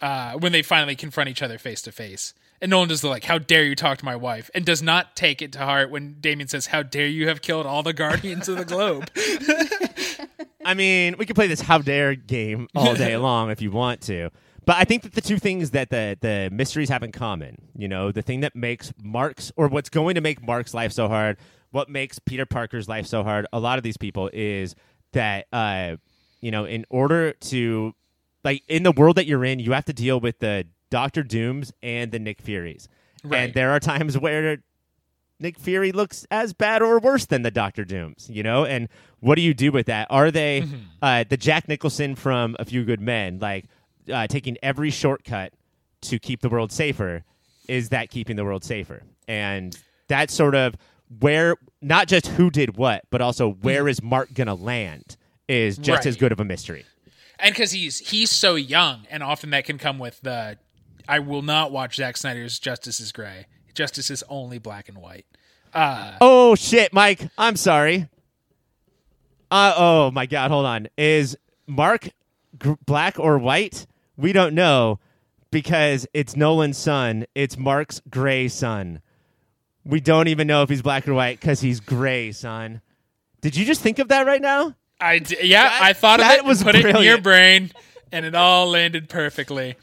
Uh, when they finally confront each other face to face. And Nolan does the like, "How dare you talk to my wife?" and does not take it to heart when Damien says, "How dare you have killed all the guardians of the globe?" <laughs> I mean, we could play this how dare game all day <laughs> long if you want to. But I think that the two things that the the mysteries have in common, you know, the thing that makes Mark's or what's going to make Mark's life so hard, what makes Peter Parker's life so hard, a lot of these people is that uh you know, in order to like in the world that you're in, you have to deal with the Doctor Dooms and the Nick Furies. Right. And there are times where Nick Fury looks as bad or worse than the Doctor Dooms, you know? And what do you do with that? Are they Mm-hmm. uh, the Jack Nicholson from A Few Good Men, like uh, taking every shortcut to keep the world safer? Is that keeping the world safer? And that's sort of where not just who did what, but also where is Mark gonna land is just Right. as good of a mystery. and because he's he's so young, and often that can come with the, I will not watch Zack Snyder's Justice is Gray. Justice is only black and white. Oh shit, Mike. I'm sorry. Uh oh my god, hold on. Is Mark gr- black or white? We don't know because it's Nolan's son. It's Mark's gray son. We don't even know if he's black or white cuz he's gray, son. Did you just think of that right now? I d- yeah, That- I thought of it, was put it in your brain, and it all landed perfectly.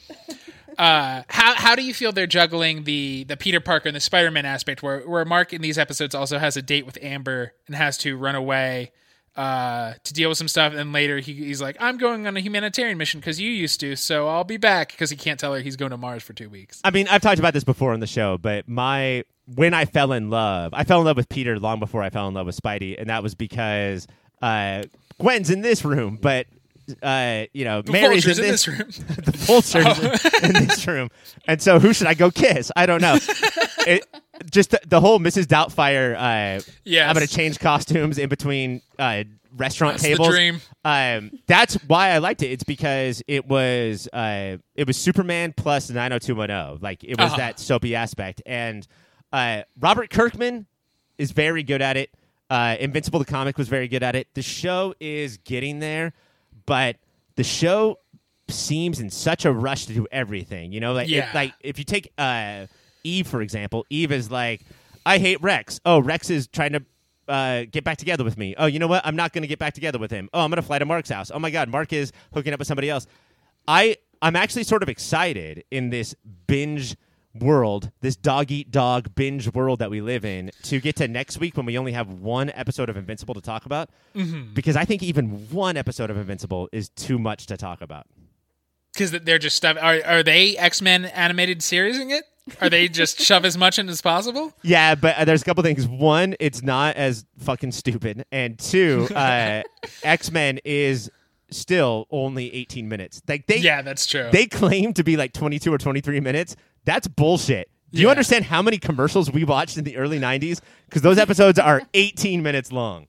Uh, how how do you feel they're juggling the the Peter Parker and the Spider Man aspect, where where Mark in these episodes also has a date with Amber and has to run away uh, to deal with some stuff, and later he, he's like, "I'm going on a humanitarian mission because you used to, so I'll be back." Because he can't tell her he's going to Mars for two weeks. I mean, I've talked about this before on the show, but my when I fell in love, I fell in love with Peter long before I fell in love with Spidey, and that was because uh, Gwen's in this room, but uh, you know, Mary's Vulture's in in this, this room. <laughs> the vultures in this room, and so who should I go kiss? I don't know. <laughs> it, just the, the whole Mrs. Doubtfire. Uh, Yes. I'm going to change costumes in between uh, restaurant That's the tables. dream. Um, that's why I liked it. It's because it was uh, it was Superman plus 90210. Like it was Uh-huh. that soapy aspect, and uh, Robert Kirkman is very good at it. Uh, Invincible the comic was very good at it. The show is getting there, but the show seems in such a rush to do everything. You know, like Yeah. it, like if you take uh, Eve for example, Eve is like, I hate Rex. Oh, Rex is trying to uh, get back together with me. Oh, you know what? I'm not going to get back together with him. Oh, I'm going to fly to Mark's house. Oh my God, Mark is hooking up with somebody else. I I'm actually sort of excited in this binge world, this dog eat dog binge world that we live in, to get to next week when we only have one episode of Invincible to talk about. Because I think even one episode of Invincible is too much to talk about. Because they're just stuff. Are are they X Men animated seriesing it? Are they just <laughs> shove as much in as possible? Yeah, but uh, there's a couple things. One, it's not as fucking stupid, and two, <laughs> uh, X Men is still only 18 minutes. Like they, Yeah, that's true. they claim to be like 22 or 23 minutes. That's bullshit. Do you Yeah. understand how many commercials we watched in the early 90s? Because those episodes are <laughs> 18 minutes long.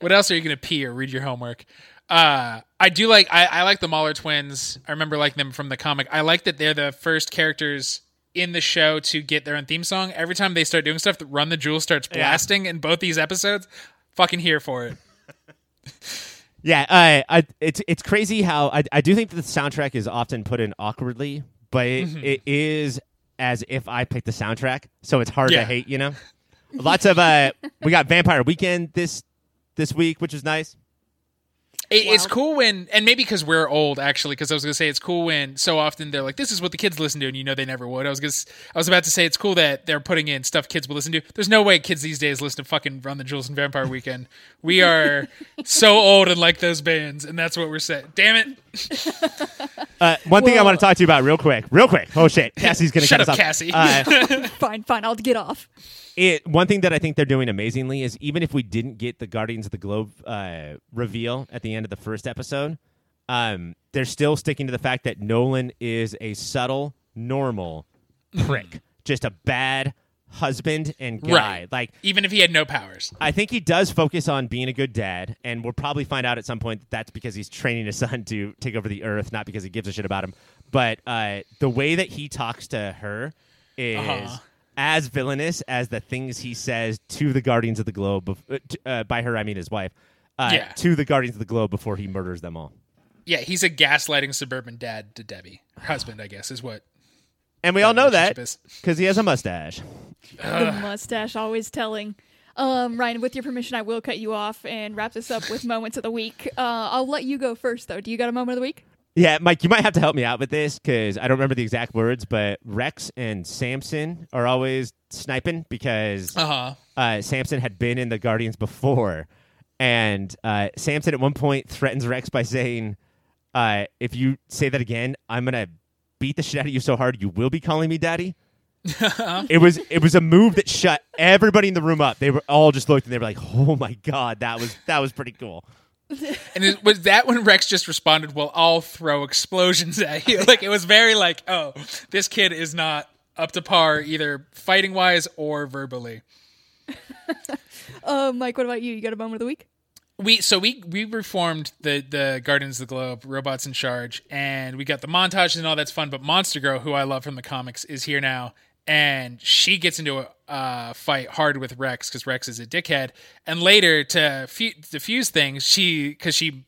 What else are you gonna pee or read your homework? Uh, I do like I, I like the Mauler twins. I remember liking them from the comic. I like that they're the first characters in the show to get their own theme song. Every time they start doing stuff, Run the Jewel starts Yeah. blasting in both these episodes. Fucking here for it. <laughs> Yeah, uh, I, it's it's crazy how I, I do think that the soundtrack is often put in awkwardly, but it, Mm-hmm. it is as if I picked the soundtrack, so it's hard Yeah. to hate. You know, lots of uh, we got Vampire Weekend this this week, which is nice. It, it's cool when, and maybe because we're old, actually. Because I was gonna say it's cool when so often they're like, "This is what the kids listen to," and you know they never would. I was gonna, s- I was about to say it's cool that they're putting in stuff kids will listen to. There's no way kids these days listen to fucking Run the Jewels and Vampire Weekend. We are <laughs> so old and like those bands, and that's what we're saying. Damn it! Uh, one thing I Well- want to talk to you about real quick, real quick. Oh shit, <laughs> Cassie's gonna Shut cut up, us off. Cassie. Uh, <laughs> Fine, fine. I'll get off. It one thing that I think they're doing amazingly is even if we didn't get the Guardians of the Globe uh, reveal at the end of the first episode, um, they're still sticking to the fact that Nolan is a subtle, normal <laughs> prick, just a bad husband and guy. Right. Like Even if he had no powers. I think he does focus on being a good dad, and we'll probably find out at some point that that's because he's training his son to take over the earth, not because he gives a shit about him. But uh, the way that he talks to her is Uh-huh. As villainous as the things he says to the Guardians of the Globe. uh, t- uh, by her, I mean his wife. Uh, Yeah. To the Guardians of the Globe before he murders them all. Yeah, he's a gaslighting suburban dad to Debbie. Her husband, I guess, is what. And we all know that because he has a mustache. The mustache always telling. Um, Ryan, with your permission, I will cut you off and wrap this up with <laughs> moments of the week. Uh, I'll let you go first, though. Do you got a moment of the week? Yeah, Mike, you might have to help me out with this because I don't remember the exact words, but Rex and Samson are always sniping because Uh huh. uh, Samson had been in the Guardians before, and uh, Samson at one point threatens Rex by saying, uh, "If you say that again, I'm gonna beat the shit out of you so hard you will be calling me daddy." <laughs> it was it was a move that shut everybody in the room up. They were all just looked and they were like, "Oh my god, that was that was pretty cool." <laughs> And it, was that when Rex just responded, "Well, I'll throw explosions at you." <laughs> Like it was very like, "Oh, this kid is not up to par either fighting wise or verbally." <laughs> Uh, Mike, what about you? You got a moment of the week? we so we we reformed the the Guardians of the Globe, robots in charge, and we got the montages and all that's fun. But Monster Girl, who I love from the comics, is here now, and she gets into a uh, fight hard with Rex because Rex is a dickhead. And later to fu- diffuse things, she because she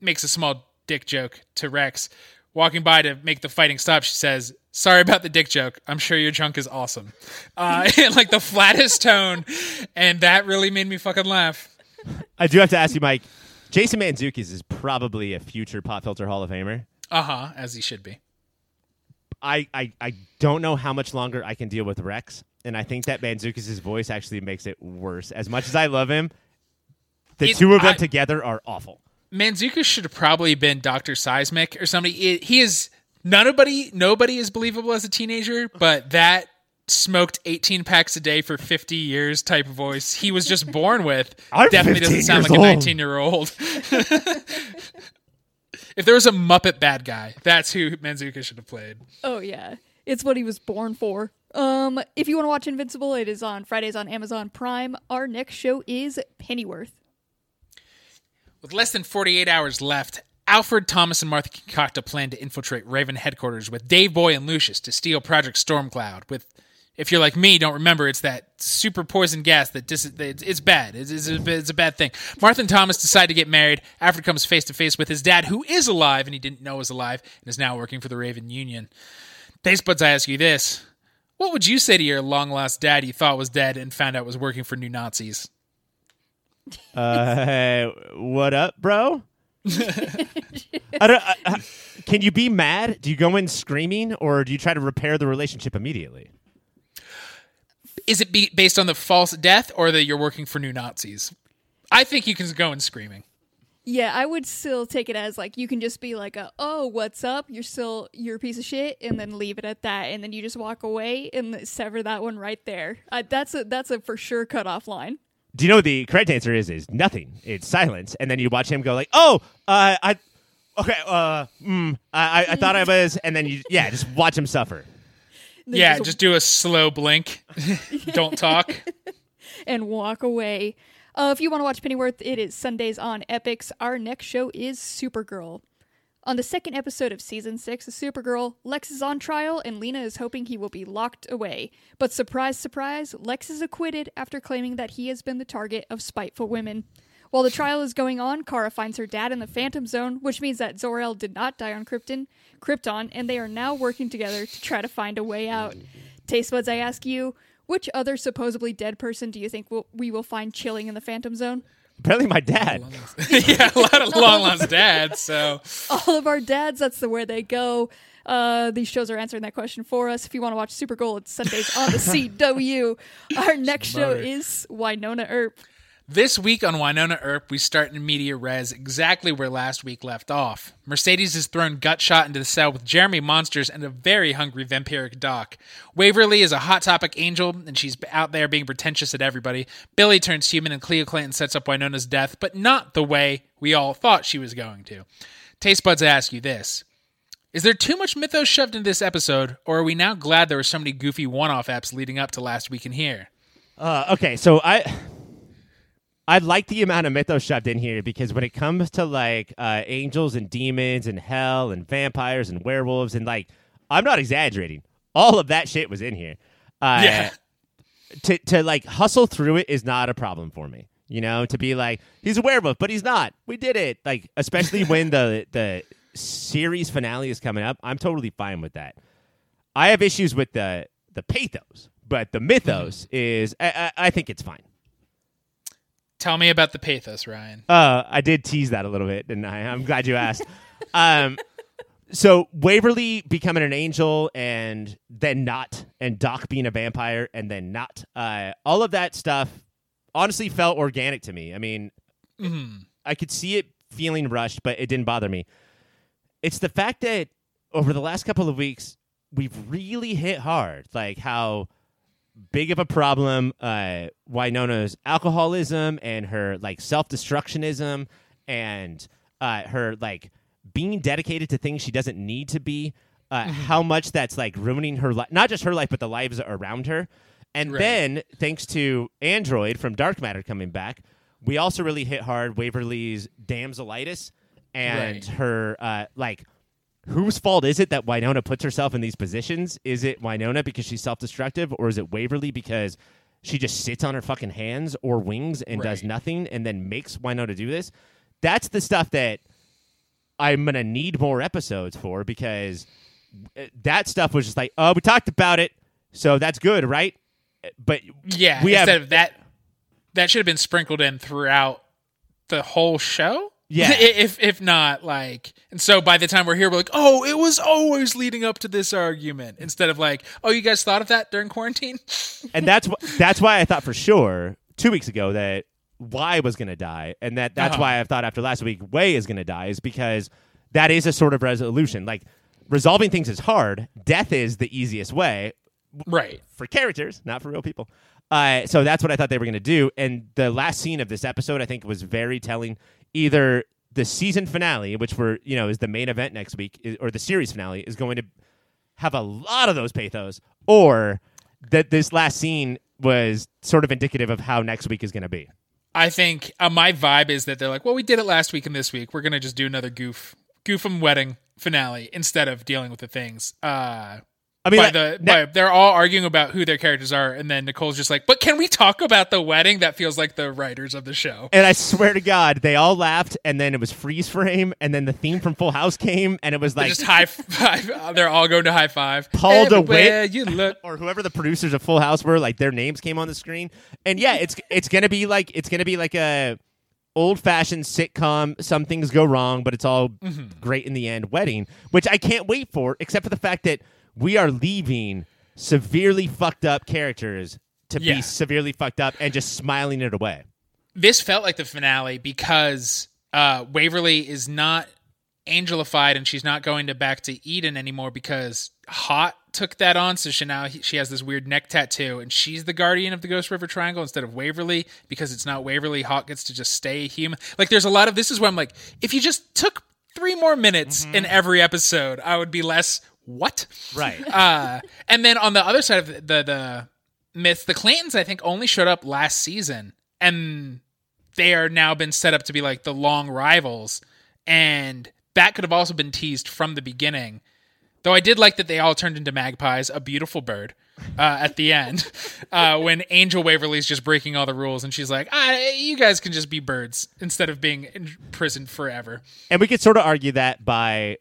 makes a small dick joke to Rex. Walking by to make the fighting stop, she says, "Sorry about the dick joke. I'm sure your junk is awesome." Uh, <laughs> in like the flattest tone, and that really made me fucking laugh. I do have to ask you, Mike. Jason Mantzoukas is probably a future Pop Filter Hall of Famer. Uh huh, as he should be. I, I, I don't know how much longer I can deal with Rex, and I think that Mantzoukas' voice actually makes it worse. As much as I love him, the It- two of them I- together are awful. Manzuka should have probably been Doctor Seismic or somebody. It- he is nobody. Nobody is believable as a teenager, but that smoked 18 packs a day for 50 years type of voice he was just born with I'm definitely doesn't sound like a 19 year old <laughs> <laughs> if there was a muppet bad guy that's who manzuka should have played Oh yeah, it's what he was born for. Um, if you want to watch Invincible, it is on Fridays on Amazon Prime. Our next show is Pennyworth. With less than 48 hours left, Alfred, Thomas, and Martha concoct a plan to infiltrate Raven headquarters with Dave Boy and Lucius to steal Project Stormcloud. With, if you're like me, don't remember, it's that super poison gas that dis- it's, bad. It's, it's, a, it's a bad thing. Martha and Thomas decide to get married. Alfred comes face to face with his dad, who is alive and he didn't know was alive, and is now working for the Raven Union. Taste buds, I ask you this: What would you say to your long lost dad you thought was dead and found out was working for new Nazis? Uh, what up, bro? I don't, I, I- can you be mad? Do you go in screaming, or do you try to repair the relationship immediately? Is it be based on the false death or that you're working for new Nazis? I think you can go in screaming. Yeah, I would still take it as like you can just be like a oh what's up you're still you're a piece of shit and then leave it at that and then you just walk away and sever that one right there. Uh, that's a that's a for sure cutoff line. Do you know what the correct answer is? Is nothing. It's silence, and then you watch him go like, "Oh, uh, I, okay, uh, mm, I, I, I thought I was," and then you, yeah, just watch him suffer. Then yeah, just do a slow blink. <laughs> <laughs> Don't talk. and walk away. Uh, if you want to watch Pennyworth, it is Sundays on Epix. Our next show is Supergirl. On the second episode of season six of Supergirl, Lex is on trial and Lena is hoping he will be locked away. But surprise, surprise, Lex is acquitted after claiming that he has been the target of spiteful women. While the trial is going on, Kara finds her dad in the Phantom Zone, which means that Zor-El did not die on Krypton, Krypton, and they are now working together to try to find a way out. Taste buds, I ask you, which other supposedly dead person do you think will, we will find chilling in the Phantom Zone? Apparently, my dad. <laughs> yeah, a lot of long lost dads. So All of our dads, that's the where they go. Uh, these shows are answering that question for us. If you want to watch Supergirl, it's Sundays on the <laughs> CW. Our next show is Wynonna Earp. This week on Wynonna Earp, we start in media res exactly where last week left off. Mercedes is thrown gutshot into the cell with Jeremy Monsters and a very hungry vampiric Doc. Waverly is a hot topic angel, and she's out there being pretentious at everybody. Billy turns human, and Cleo Clanton sets up Wynonna's death, but not the way we all thought she was going to. Taste buds, I ask you this. Is there too much mythos shoved into this episode, or are we now glad there were so many goofy one off apps leading up to last week in here? Uh, okay, so I I like the amount of mythos shoved in here because when it comes to like uh, angels and demons and hell and vampires and werewolves and like I'm not exaggerating, all of that shit was in here. Uh, Yeah. To to like hustle through it is not a problem for me. You know, to be like he's a werewolf, but he's not. We did it. Like especially when the <laughs> the series finale is coming up, I'm totally fine with that. I have issues with the the pathos, but the mythos is I, I, I think it's fine. Tell me about the pathos, Ryan. Uh, I did tease that a little bit, didn't I? I'm glad you asked. <laughs> um, so Waverly becoming an angel and then not, and Doc being a vampire and then not. Uh, all of that stuff honestly felt organic to me. I mean, I could see it feeling rushed, but it didn't bother me. It's the fact that over the last couple of weeks, we've really hit hard, like how big of a problem uh, Wynonna's alcoholism and her like self destructionism and uh, her like being dedicated to things she doesn't need to be. Uh, How much that's like ruining her life, not just her life, but the lives around her. And Right. then, thanks to Android from Dark Matter coming back, we also really hit hard Waverly's damselitis and Right. her uh, like whose fault is it that Wynonna puts herself in these positions? Is it Wynonna because she's self destructive, or is it Waverly because she just sits on her fucking hands or wings and does nothing and then makes Wynonna do this? That's the stuff that I'm gonna need more episodes for because uh, that stuff was just like, oh, we talked about it, so that's good, right? But Yeah, we instead have of that, that should have been sprinkled in throughout the whole show. Yeah. <laughs> if if not like, and so by the time we're here, we're like, oh, it was always leading up to this argument. Instead of like, oh, you guys thought of that during quarantine. <laughs> and that's wh- that's why I thought for sure two weeks ago that Y was going to die, and that that's Uh-huh. why I thought after last week Way is going to die is because that is a sort of resolution. Like resolving things is hard. Death is the easiest way right. for characters, not for real people. Uh, so that's what I thought they were going to do. And the last scene of this episode, I think, was very telling. Either the season finale, which we're you know is the main event next week, or the series finale is going to have a lot of those pathos, or that this last scene was sort of indicative of how next week is going to be. I think uh, my vibe is that they're like, well, we did it last week and this week. We're gonna just do another goof, goof wedding finale instead of dealing with the things. Uh, I mean, by like, the by, they're all arguing about who their characters are, and then Nicole's just like, "But can we talk about the wedding?" That feels like the writers of the show. and I swear to God, they all laughed, and then it was freeze frame, and then the theme from Full House came, and it was like just high <laughs> five. They're all going to high five. Paul DeWitt. You look. <laughs> or whoever the producers of Full House were, like their names came on the screen. And yeah, it's it's gonna be like it's gonna be like a old fashioned sitcom. Some things go wrong, but it's all Mm-hmm. great in the end. Wedding, which I can't wait for, except for the fact that we are leaving severely fucked up characters to Yeah. be severely fucked up and just smiling it away. This felt like the finale because uh, Waverly is not angelified and she's not going to back to Eden anymore because Haught took that on. So she now she has this weird neck tattoo and she's the guardian of the Ghost River Triangle instead of Waverly because it's not Waverly. Haught gets to just stay human. Like there's a lot of this is where I'm like, if you just took three more minutes in every episode, I would be less what Right. <laughs> uh, and then on the other side of the, the the myth, the Clantons I think only showed up last season, and they are now been set up to be like the long rivals, and that could have also been teased from the beginning. Though I did like that they all turned into magpies, a beautiful bird, uh, at the end, <laughs> uh, when Angel Waverly's just breaking all the rules, and she's like, "You guys can just be birds instead of being imprisoned forever." And we could sort of argue that by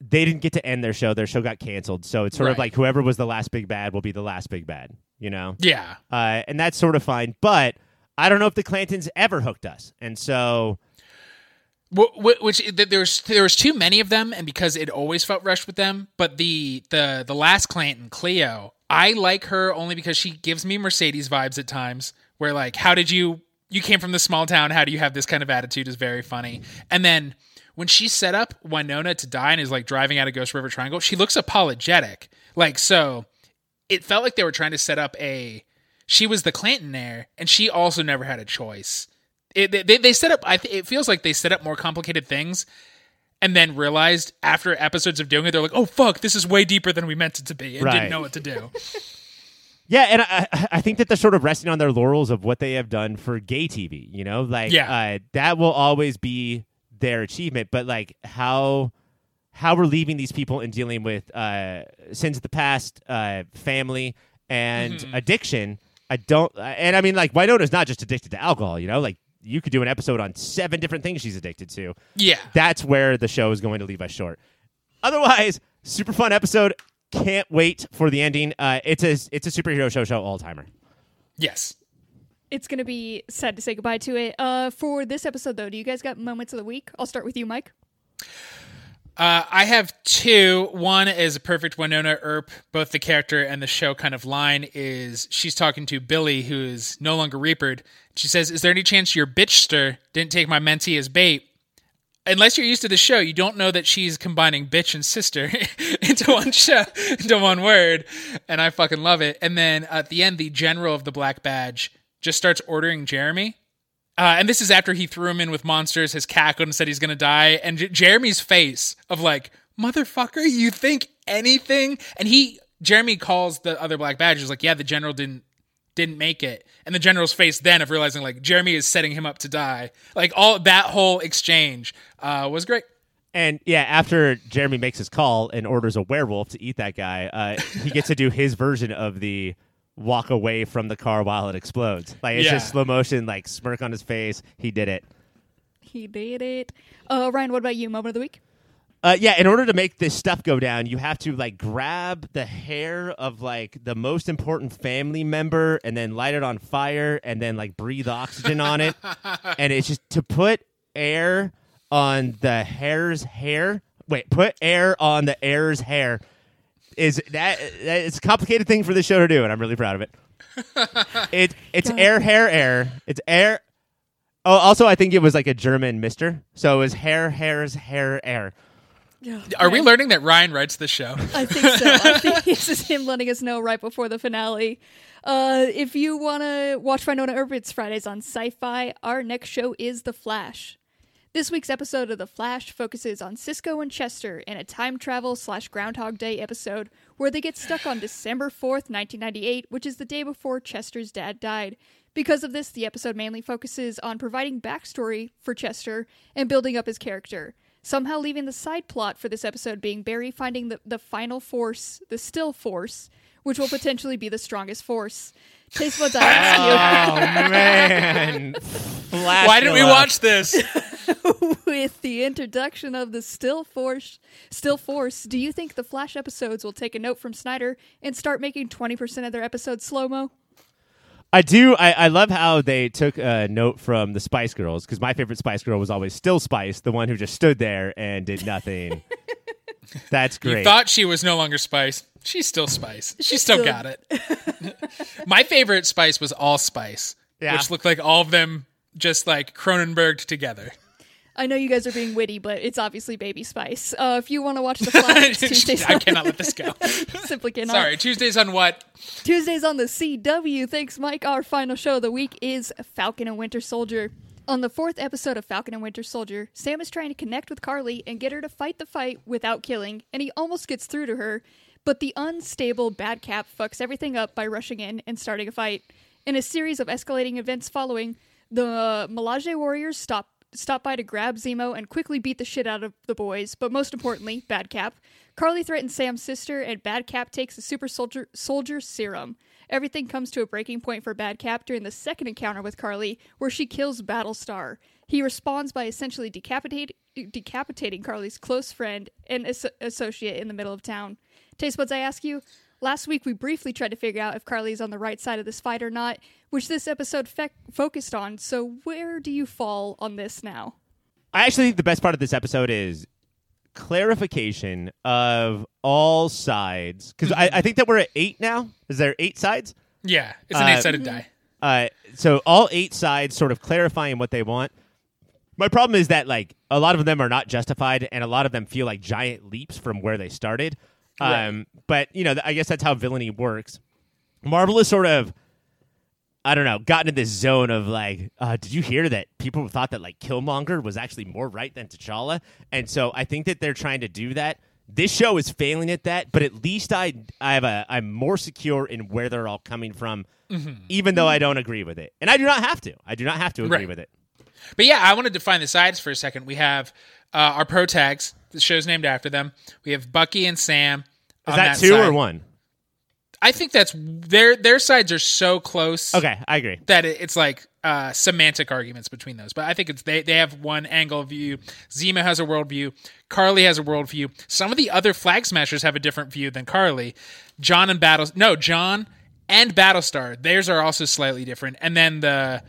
they didn't get to end their show. Their show got canceled. So it's sort of like whoever was the last big bad will be the last big bad, you know? Yeah, Uh, and that's sort of fine. But I don't know if the Clantons ever hooked us, and so Wh- wh- Which th- there's there was too many of them, and because it always felt rushed with them. But the the the last Clanton, Cleo, I like her only because she gives me Mercedes vibes at times. Where like, how did you you came from the small town? How do you have this kind of attitude? Is very funny. And then when she set up Wynonna to die and is like driving out of Ghost River Triangle, she looks apologetic. Like so, it felt like they were trying to set up a she was the Clanton heir, and she also never had a choice. It, they, they set up. I th- it feels like they set up more complicated things, and then realized after episodes of doing it, they're like, "Oh fuck, this is way deeper than we meant it to be," and Right. didn't know what to do. <laughs> Yeah, and I, I- I think that they're sort of resting on their laurels of what they have done for gay TV. You know, like Yeah. uh, that will always be their achievement. But like how how we're leaving these people and dealing with uh, sins of the past, uh, family, and Mm-hmm. addiction. I don't, and I mean, like Wynonna's not just addicted to alcohol. You know, like you could do an episode on seven different things she's addicted to. Yeah, That's where the show is going to leave us short. Otherwise, super fun episode. Can't wait for the ending. Uh, it's a it's a superhero show show all timer. yes. It's gonna be sad to say goodbye to it. Uh, for this episode, though, do you guys got moments of the week? I'll start with you, Mike. Uh, I have two. One is a perfect Wynonna Earp. Both the character and the show kind of line is she's talking to Billy, who is no longer Reapered. She says, "Is there any chance your bitchster didn't take my mentee as bait?" Unless you're used to the show, you don't know that she's combining bitch and sister <laughs> into one show, <laughs> into one word, and I fucking love it. And then at the end, the general of the Black Badge just starts ordering Jeremy uh, and this is after he threw him in with monsters, has cackled and said he's going to die. And J- Jeremy's face of like, motherfucker, you think anything? And he, Jeremy calls the other Black Badgers like, yeah, the general didn't didn't make it. And the general's face then of realizing like Jeremy is setting him up to die. Like all that whole exchange uh, was great. And yeah, after Jeremy makes his call and orders a werewolf to eat that guy, uh, he gets to do his version of the walk away from the car while it explodes. Like it's Yeah. just slow motion, like smirk on his face. He did it. He did it. Uh, Ryan, what about you? Moment of the week? Uh, yeah, in order to make this stuff go down, you have to like grab the hair of like the most important family member and then light it on fire and then like breathe oxygen on it. <laughs> And it's just to put air on the hair's hair. Wait, put air on the heir's hair is that, that it's a complicated thing for the show to do, and I'm really proud of it. <laughs> it it's God. air hair air. It's air. Oh, also I think it was like a German Mister, so it was hair hair's hair air. Yeah. Are we learning that Ryan writes the show? I think so. I <laughs> think this is him letting us know right before the finale. Uh, if you want to watch Wynonna Earp, it's Fridays on Syfy. Our next show is The Flash. This week's episode of The Flash focuses on Cisco and Chester in a time travel slash Groundhog Day episode where they get stuck on December 4th, 1998, which is the day before Chester's dad died. Because of this, the episode mainly focuses on providing backstory for Chester and building up his character. Somehow leaving the side plot for this episode being Barry finding the, the final force, the still force, which will potentially be the strongest force. Taste buds, I ask <laughs> Oh man! Flash Why did we watch this? <laughs> you, <laughs> with the introduction of the still force, still force, do you think the Flash episodes will take a note from Snyder and start making 20% of their episodes slow-mo? I do. I, I love how they took a note from the Spice Girls because my favorite Spice Girl was always still Spice, the one who just stood there and did nothing. <laughs> That's You great. thought she was no longer Spice. She's still Spice. She still, still- got it. <laughs> My favorite Spice was Allspice, Yeah. which looked like all of them just like Cronenberg together. I know you guys are being witty, but it's obviously Baby Spice. Uh, if you want to watch the <laughs> Flash, it's Tuesdays I on- cannot let this go. <laughs> simply cannot. Sorry, Tuesdays on what? Tuesdays on the CW. Thanks, Mike. Our final show of the week is Falcon and Winter Soldier. On the fourth episode of Falcon and Winter Soldier, Sam is trying to connect with Carly and get her to fight the fight without killing, and he almost gets through to her, but the unstable Bad Cap fucks everything up by rushing in and starting a fight. In a series of escalating events following, the Milaje Warriors stop stop by to grab Zemo and quickly beat the shit out of the boys, but most importantly, Bad Cap. Carly threatens Sam's sister, and Bad Cap takes a super soldier soldier serum. Everything comes to a breaking point for Bad Cap during the second encounter with Carly, where she kills Battlestar. He responds by essentially decapitate, decapitating Carly's close friend and as- associate in the middle of town. Taste buds, I ask you, Last week, we briefly tried to figure out if Carly's on the right side of this fight or not, which this episode fe- focused on. So, where do you fall on this now? I actually think the best part of this episode is clarification of all sides because I, I think that we're at eight now. Is there eight sides? Yeah, it's an Uh, eight-sided die. Uh, so all eight sides sort of clarifying what they want. My problem is that like a lot of them are not justified, and a lot of them feel like giant leaps from where they started. Um, but you know, th- I guess that's how villainy works. Marvel is sort of, I don't know, gotten in this zone of like, uh, did you hear that people thought that like Killmonger was actually more right than T'Challa, and so I think that they're trying to do that. This show is failing at that, but at least I I have a I'm more secure in where they're all coming from, even though I don't agree with it, and I do not have to. I do not have to agree Right. with it. But yeah, I want to define the sides for a second. We have uh, our pro tags. The show's named after them. We have Bucky and Sam. Is that, that two side. or one? I think that's their their sides are so close. Okay, I agree. that it- it's like uh, semantic arguments between those. But I think it's they they have one angle of view. Zemo has a worldview. Carly has a worldview. Some of the other flag smashers have a different view than Carly. John and Battle no John and Battlestar theirs are also slightly different. And then the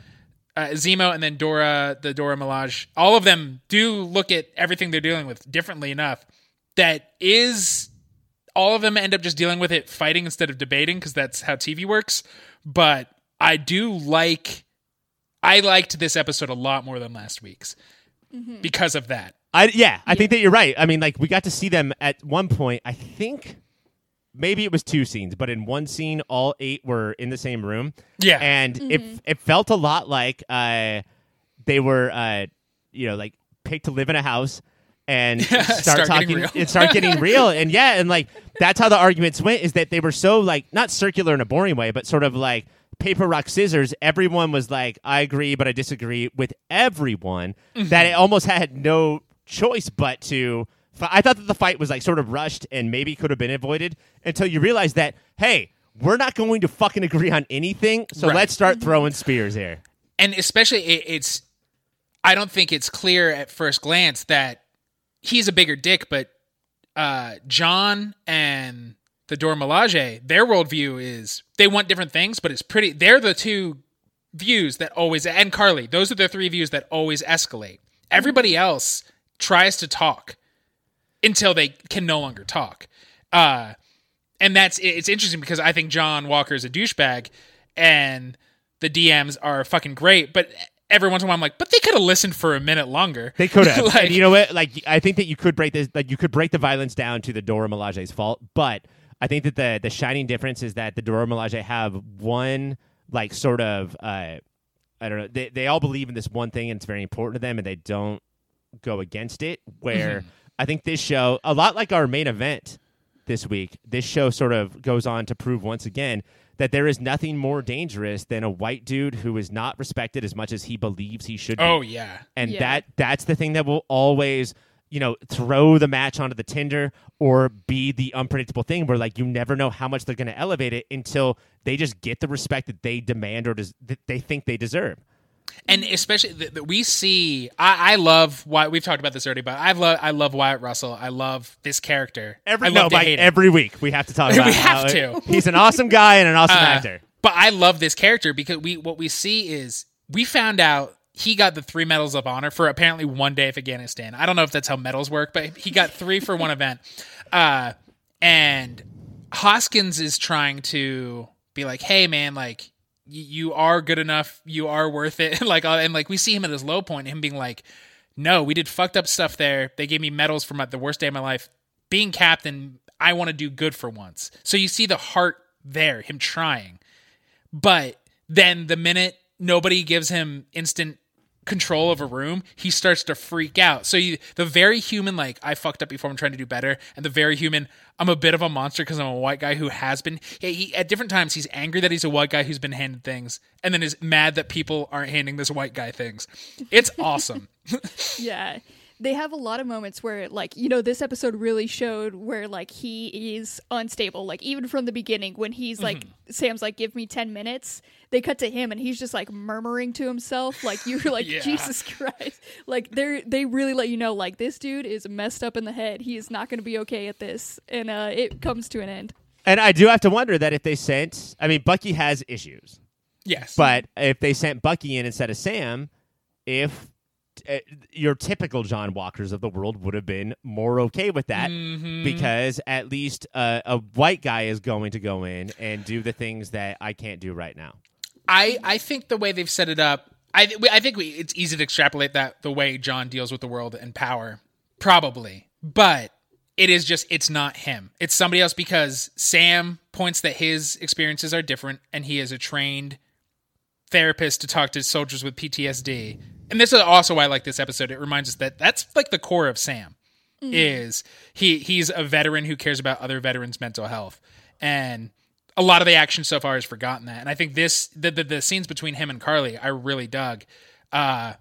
uh, Zemo and then Dora the Dora Milaje all of them do look at everything they're dealing with differently enough. That is all of them end up just dealing with it fighting instead of debating because that's how TV works. But I do like, I liked this episode a lot more than last week's because of that. I yeah, I think that you're right. I mean, like we got to see them at one point. I think maybe it was two scenes, but in one scene, all eight were in the same room. Yeah. and it it felt a lot like uh, they were uh, you know like picked to live in a house and <laughs> start, Start talking real. and start getting <laughs> real. And yeah, and like that's how the arguments went. Is that they were so like not circular in a boring way, but sort of like paper rock scissors. Everyone was like, I agree, but I disagree with everyone. That it almost had no choice but to. I thought that the fight was like sort of rushed and maybe could have been avoided until you realize that hey. We're not going to fucking agree on anything, so Right. let's start throwing spears here. and especially it, it's, I don't think it's clear at first glance that he's a bigger dick, but uh, John and the Dora Milaje, their worldview is they want different things, but it's pretty. They're the two views that always and Carly. Those are the three views that always escalate. Everybody else tries to talk until they can no longer talk. Uh, and that's it's interesting because I think John Walker is a douchebag, and the DMs are fucking great, but. Every once in a while, I'm like, but they could have listened for a minute longer. They could have. <laughs> like, and you know what? Like, I think that you could break this. Like, you could break the violence down to the Dora Milaje's fault, but I think that the the shining difference is that the Dora Milaje have one like sort of uh, I don't know. They they all believe in this one thing, and it's very important to them, and they don't go against it. Where I think this show, a lot like our main event this week, this show sort of goes on to prove once again that there is nothing more dangerous than a white dude who is not respected as much as he believes he should be. Oh yeah, and Yeah. that that's the thing that will always you know throw the match onto the tinder or be the unpredictable thing where like you never know how much they're going to elevate it until they just get the respect that they demand or des- that they think they deserve and especially that we see. I, I love why we've talked about this already, but I love I love Wyatt Russell. I love this character. every I love no, to Mike, hate him. every week we have to talk <laughs> We about have how to. <laughs> he's an awesome guy and an awesome Uh, actor But I love this character because we what we see is we found out he got the three medals of honor for apparently one day of Afghanistan. I don't know if that's how medals work, but he got three for one <laughs> event. Uh, and Hoskins is trying to be like, "Hey, man, like you are good enough, you are worth it." <laughs> like, uh, and like we see him at his low point, him being like, "No, we did fucked up stuff there. They gave me medals for my, the worst day of my life. Being captain, I want to do good for once." So you see the heart there, him trying. But then the minute nobody gives him instant control of a room, he starts to freak out. So you, the very human, like, I fucked up before I'm trying to do better, and the very human, I'm a bit of a monster because I'm a white guy who has been. He, he, at different times, he's angry that he's a white guy who's been handed things, and then is mad that people aren't handing this white guy things. It's awesome. <laughs> Yeah. They have a lot of moments where, like, you know, this episode really showed where, like, he is unstable. Like, even from the beginning, when he's like, Sam's like, give me 10 minutes, they cut to him and he's just like murmuring to himself. Like, you're like, <laughs> Yeah. Jesus Christ. Like, they're, they really let you know, like, this dude is messed up in the head. He is not going to be okay at this. And uh, it comes to an end. And I do have to wonder that if they sent, I mean, Bucky has issues, Yes, but if they sent Bucky in instead of Sam, if uh, your typical John Walkers of the world would have been more okay with that Mhm. because at least uh, a white guy is going to go in and do the things that I can't do right now. I I think the way they've set it up, I th- I think we, it's easy to extrapolate that the way John deals with the world and power, probably, but it is just it's not him. It's somebody else because Sam points that his experiences are different and he is a trained therapist to talk to soldiers with PTSD. And this is also why I like this episode. It reminds us that that's like the core of Sam is he he's a veteran who cares about other veterans' mental health. And a lot of the action so far has forgotten that. And I think this the the, the scenes between him and Carly I really dug. Uh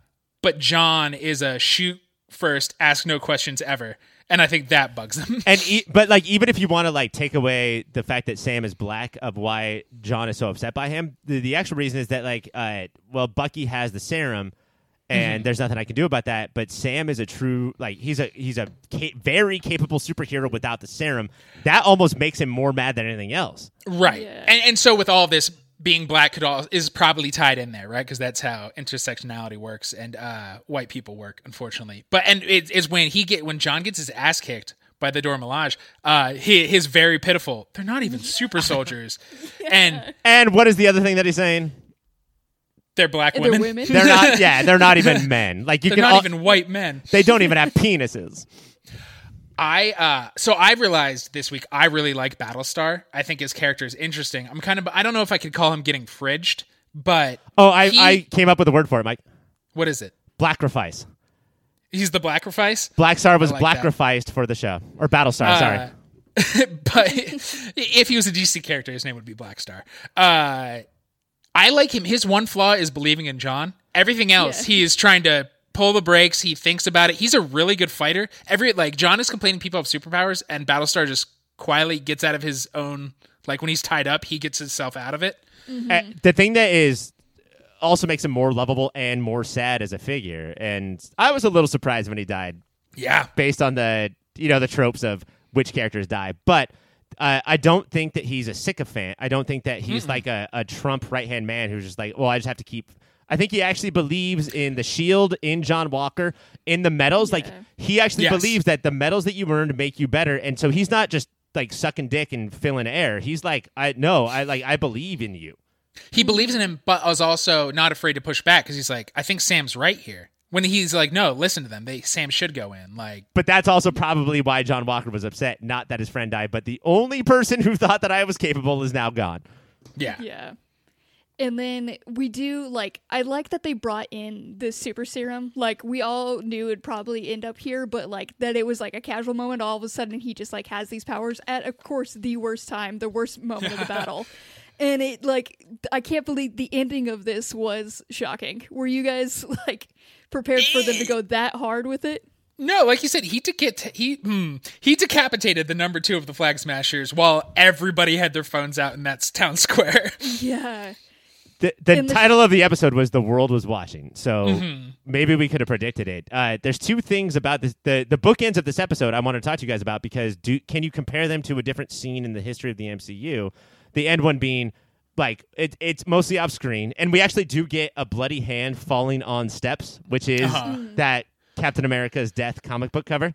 but John is a shoot first, ask no questions ever. And I think that bugs him. <laughs> And e- but like even if you want to like take away the fact that Sam is black of why John is so upset by him, the, the actual reason is that like uh well Bucky has the serum and there's nothing I can do about that. But Sam is a true like he's a he's a ca- very capable superhero without the serum. That almost makes him more mad than anything else. Right. Yeah. And and so with all this being black could all is probably tied in there, right? Because that's how intersectionality works and uh, white people work, unfortunately. But and it is when he get when John gets his ass kicked by the Dora Milaje, uh, he his very pitiful. They're not even super <laughs> soldiers, <laughs> and And what is the other thing that he's saying? They're black women. they're women. They're not. yeah, they're not even <laughs> men. Like you They're can. not all- even white men. They don't even have penises. I uh so I realized this week I really like Battlestar. I think his character is interesting. I'm kind of I don't know if I could call him getting fridged, but Oh, I He- I came up with a word for it, Mike. what is it? Blackifice. He's the Blackifice. Blackstar was I like that. for the show or Battlestar. sorry. Uh, <laughs> but <laughs> if he was a DC character, his name would be Blackstar. Uh, I like him. His one flaw is believing in John. Everything else, Yeah. he is trying to pull the brakes. He thinks about it. He's a really good fighter. Every like John is complaining people have superpowers, and Battlestar just quietly gets out of his own. Like when he's tied up, he gets himself out of it. Uh, the thing that is also makes him more lovable and more sad as a figure. And I was a little surprised when he died, Yeah, based on the you know the tropes of which characters die. But uh, I don't think that he's a sycophant. I don't think that he's like a, a Trump right hand man who's just like, well, I just have to keep. I think he actually believes in the shield, in John Walker, in the medals. Like Yeah. he actually Yes. believes that the medals that you earn make you better, and so he's not just like sucking dick and filling air. He's like, I no, I like I believe in you. he believes in him, but was also not afraid to push back because he's like, I think Sam's right here. When he's like, no, listen to them. They Sam should go in. Like, But that's also probably why John Walker was upset. Not that his friend died, but the only person who <laughs> thought that I was capable is now gone. yeah, Yeah. And then we do like I like that they brought in the super serum. Like we all knew it'd probably end up here, but like that it was like a casual moment. All of a sudden he just like has these powers at of course the worst time, the worst moment of the <laughs> battle. And it like I can't believe the ending of this was shocking. Were you guys <laughs> like prepared for them to go that hard with it? No, like you said, he deca- he hmm, he decapitated the number two of the Flag Smashers while everybody had their phones out in that town <laughs> square. Yeah. The, the And the- title of the episode was "The World Was Watching," so maybe we could have predicted it. Uh, there's two things about this, the the bookends of this episode I want to talk to you guys about because do can you compare them to a different scene in the history of the MCU? The end one being like it, it's mostly off screen, and we actually do get a bloody hand falling on steps, which is Uh-huh. that Captain America's death comic book cover.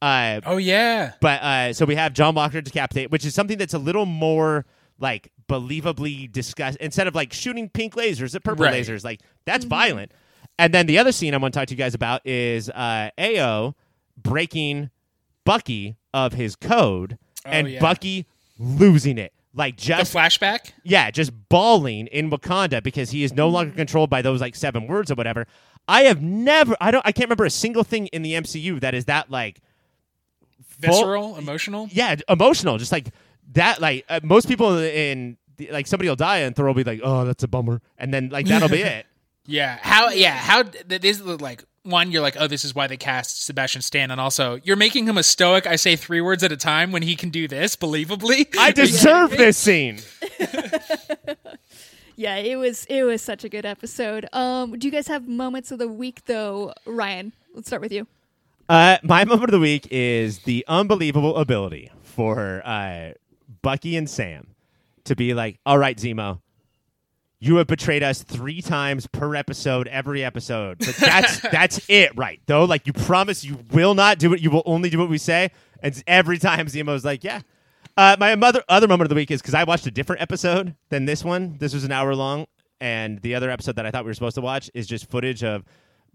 Uh, oh yeah, But uh, so we have John Walker decapitate, which is something that's a little more like believably discussed instead of like shooting pink lasers at purple Right. lasers. Like that's violent. And then the other scene I want to talk to you guys about is uh, Ayo breaking Bucky of his code and yeah. Bucky losing it. Like the just flashback. yeah, just bawling in Wakanda because he is no longer controlled by those like seven words or whatever. I have never I don't I can't remember a single thing in the MCU that is that like full- Visceral, emotional. yeah, emotional. Just like that. Like uh, most people in like somebody will die and Thor will be like, "Oh, that's a bummer," and then like that'll be <laughs> it. Yeah, how? Yeah, how? th- This is like one. You're like, oh, this is why they cast Sebastian Stan, and also you're making him a stoic. I say three words at a time when he can do this believably. I <laughs> deserve this scene. <laughs> Yeah, it was it was such a good episode. Um, do you guys have moments of the week though, Ryan? Let's start with you. Uh, my moment of the week is the unbelievable ability for uh, Bucky and Sam to be like, all right, Zemo, you have betrayed us three times per episode, every episode. But that's <laughs> that's it, right? Though, like you promise you will not do it. You will only do what we say. And every time Zemo's like, yeah. Uh, my mother, other moment of the week is because I watched a different episode than this one. This was an hour long, and the other episode that I thought we were supposed to watch is just footage of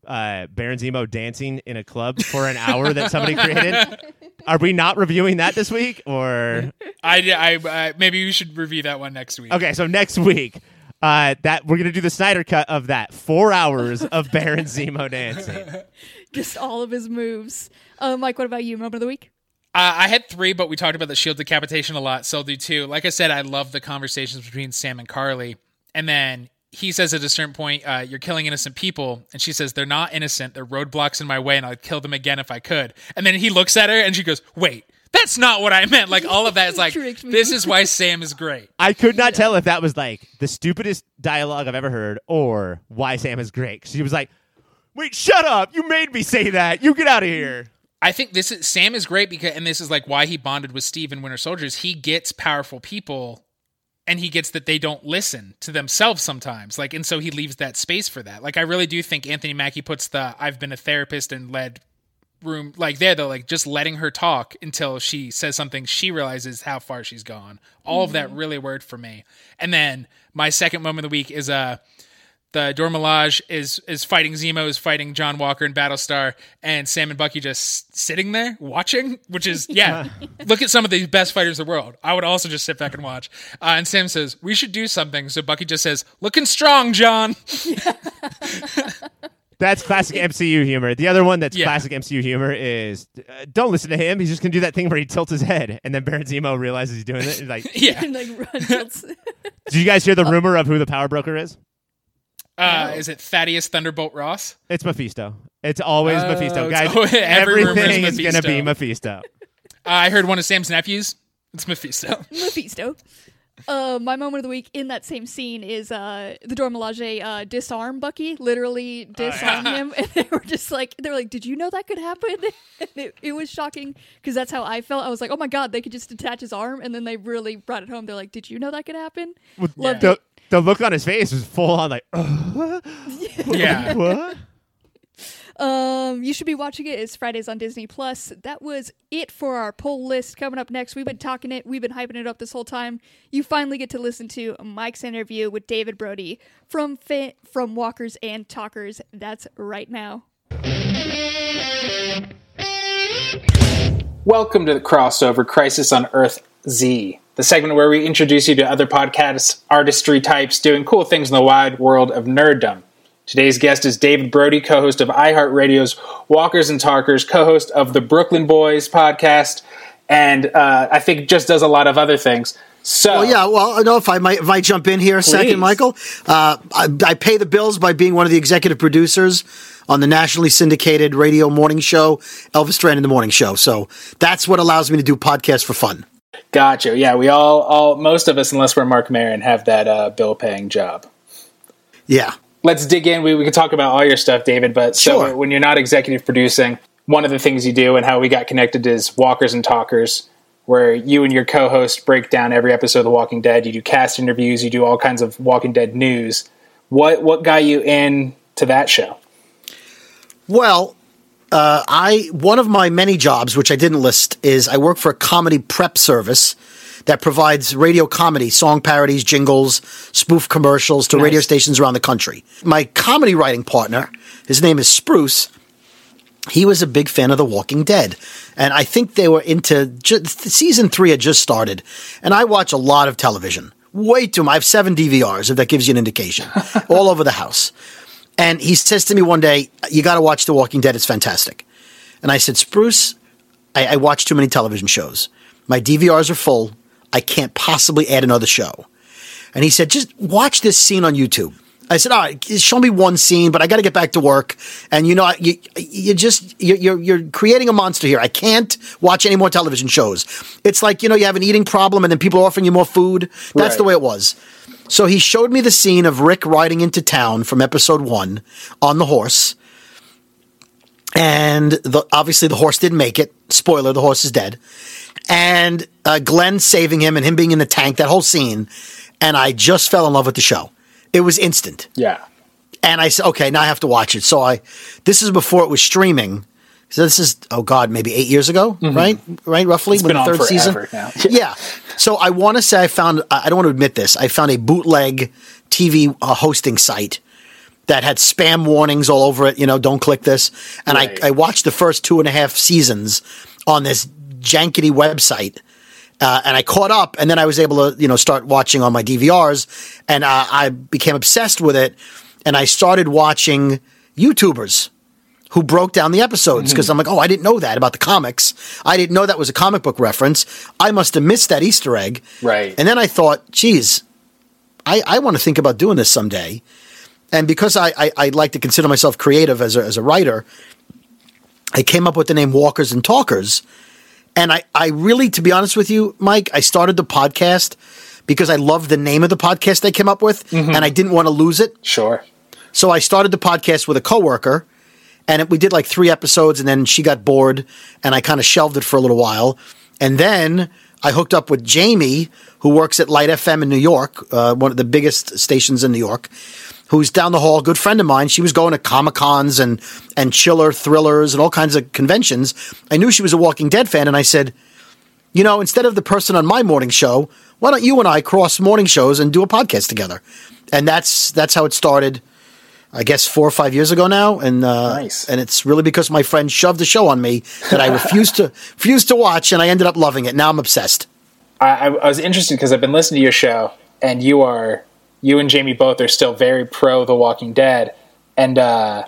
uh, Baron Zemo dancing in a club for an hour that somebody created. <laughs> Are we not reviewing that this week, or I, I, I maybe we should review that one next week. okay? So next week, uh, that we're gonna do the Snyder cut of that four hours of <laughs> Baron Zemo dancing. <laughs> Just all of his moves. Uh, Mike, what about you? Moment of the week? Uh, I had three, but we talked about the shield decapitation a lot, so I'll do two. Like I said, I love the conversations between Sam and Carly. And then he says at a certain point, uh, You're killing innocent people. And she says, They're not innocent. They're roadblocks in my way, and I'd kill them again if I could. And then he looks at her and she goes, Wait, that's not what I meant. Like, all of that is <laughs> like, This is why Sam is great. I could not tell if that was like the stupidest dialogue I've ever heard or why Sam is great. She was like, "Wait, shut up! You made me say that. You get out of here." I think this is Sam is great because, and this is like why he bonded with Steve in Winter Soldiers. He gets powerful people, and he gets that they don't listen to themselves sometimes. Like, and so he leaves that space for that. Like, I really do think Anthony Mackie puts the "I've been a therapist and led room" like there though, like just letting her talk until she says something she realizes how far she's gone. All of that really worked for me. And then my second moment of the week is uh the Dora Milaje is is fighting Zemo, is fighting John Walker and Battlestar, and Sam and Bucky just sitting there watching, which is yeah. <laughs> look at some of the best fighters in the world. I would also just sit back and watch. Uh, and Sam says we should do something. So Bucky just says, "Looking strong, John." <laughs> <laughs> That's classic MCU humor. The other one that's Yeah. classic MCU humor is uh, don't listen to him. He's just gonna do that thing where he tilts his head, and then Baron Zemo realizes he's doing it. and like, <laughs> yeah. And <laughs> like run tilts. <laughs> did you guys hear the rumor of who the power broker is? Uh, is it Thaddeus Thunderbolt Ross? It's Mephisto. It's always Oh, Mephisto, it's guys. always- every rumor is everything is gonna be Mephisto. Mephisto. Uh, I heard one of Sam's nephews. It's Mephisto. Mephisto. Uh, my moment of the week in that same scene is uh, the Dora Milaje uh, disarm Bucky, literally disarm him, <laughs> and they were just like, they were like, "Did you know that could happen?" <laughs> and it, it was shocking because that's how I felt. I was like, "Oh my god, they could just detach his arm," and then they really brought it home. They're like, "Did you know that could happen?" Loved The, the look on his face was full on like, "Ugh, <laughs> yeah. what? Um, you should be watching it. It's Fridays on Disney Plus. That was it for our poll list. Coming up next, we've been talking it, we've been hyping it up this whole time. You finally get to listen to Mike's interview with David Brody from fa- from Walkers and Talkers. That's right now. Welcome to the crossover Crisis on Earth Z, the segment where we introduce you to other podcasts, artistry types doing cool things in the wide world of nerddom. Today's guest is David Brody, co host of iHeartRadio's Walkers and Talkers, co host of the Brooklyn Boys podcast, and uh, I think just does a lot of other things. So, Well, yeah. Well, I know if I might if I jump in here a Please. second, Michael. Uh, I, I pay the bills by being one of the executive producers on the nationally syndicated radio morning show, Elvis Duran in the Morning Show. So that's what allows me to do podcasts for fun. Gotcha. Yeah, we all, all, most of us, unless we're Marc Maron, have that uh, bill paying job. Yeah. Let's dig in. We, we could talk about all your stuff, David. But so Sure. when you're not executive producing, one of the things you do and how we got connected is Walkers and Talkers, where you and your co-host break down every episode of The Walking Dead. You do cast interviews. You do all kinds of Walking Dead news. What what got you in to that show? Well, uh, I one of my many jobs, which I didn't list, is I work for a comedy prep service that provides radio comedy, song parodies, jingles, spoof commercials to radio stations around the country. My comedy writing partner, his name is Spruce. He was a big fan of The Walking Dead, and I think they were into ju- season three had just started, and I watch a lot of television. Way too much. I have seven DVRs, if that gives you an indication, <laughs> all over the house. And he says to me one day, "You got to watch The Walking Dead. It's fantastic." And I said, "Spruce, I, I watch too many television shows. My DVRs are full. I can't possibly add another show." And he said, "Just watch this scene on YouTube." I said, "All right, show me one scene, but I got to get back to work." And you know, you you just you're, you're creating a monster here. I can't watch any more television shows. It's like you know, you have an eating problem, and then people are offering you more food. That's the way it was. So he showed me the scene of Rick riding into town from episode one on the horse. and the, obviously the horse didn't make it. Spoiler: the horse is dead. And uh, Glenn saving him and him being in the tank, that whole scene, and I just fell in love with the show. It was instant. Yeah. And I said, okay, now I have to watch it. So I, this is before it was streaming. So this is, oh God, maybe eight years ago, right? Right, roughly, Mm-hmm. been when the on third season. now. <laughs> yeah. So I want to say I found, I don't want to admit this, I found a bootleg TV uh, hosting site that had spam warnings all over it. You know, don't click this. And Right. I, I watched the first two and a half seasons on this jankety website. Uh, and I caught up, and then I was able to, you know, start watching on my DVRs, and uh, I became obsessed with it. And I started watching YouTubers who broke down the episodes because I'm like, oh, I didn't know that about the comics. I didn't know that was a comic book reference. I must have missed that Easter egg. Right. And then I thought, geez, I, I want to think about doing this someday. And because I, I, I like to consider myself creative as a, as a writer, I came up with the name Walkers and Talkers. And I, I really, to be honest with you, Mike, I started the podcast because I loved the name of the podcast I came up with and I didn't want to lose it. Sure. So I started the podcast with a coworker, and it, we did like three episodes, and then she got bored, and I kind of shelved it for a little while, and then I hooked up with Jamie, who works at Lite FM in New York, uh, one of the biggest stations in New York, who's down the hall, a good friend of mine. She was going to comic cons and and chiller thrillers and all kinds of conventions. I knew she was a Walking Dead fan, and I said, you know, instead of the person on my morning show, why don't you and I cross morning shows and do a podcast together? And that's that's how it started. I guess four or five years ago now, and uh, Nice. and it's really because my friend shoved the show on me that I refused to <laughs> refused to watch, and I ended up loving it. Now I'm obsessed. I, I, I was interested because I've been listening to your show, and you are you and Jamie both are still very pro The Walking Dead, and uh,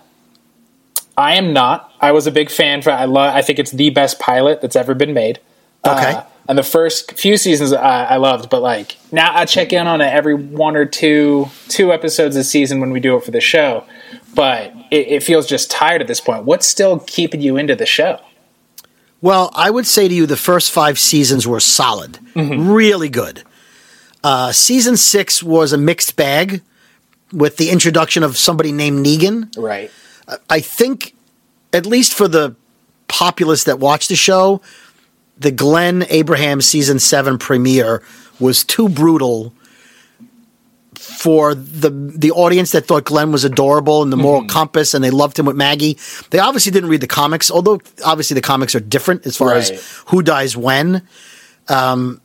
I am not. I was a big fan for. I love. I think it's the best pilot that's ever been made. Okay. Uh, and the first few seasons I, I loved, but like now I check in on it every one or two two episodes a season when we do it for the show. But it, it feels just tired at this point. What's still keeping you into the show? Well, I would say to you, the first five seasons were solid, really good. Uh, season six was a mixed bag with the introduction of somebody named Negan. Right. I think, at least for the populace that watched the show, the Glenn Abraham season seven premiere was too brutal for the the audience that thought Glenn was adorable and the moral compass and they loved him with Maggie. They obviously didn't read the comics, although obviously the comics are different as far Right. as who dies when. Um,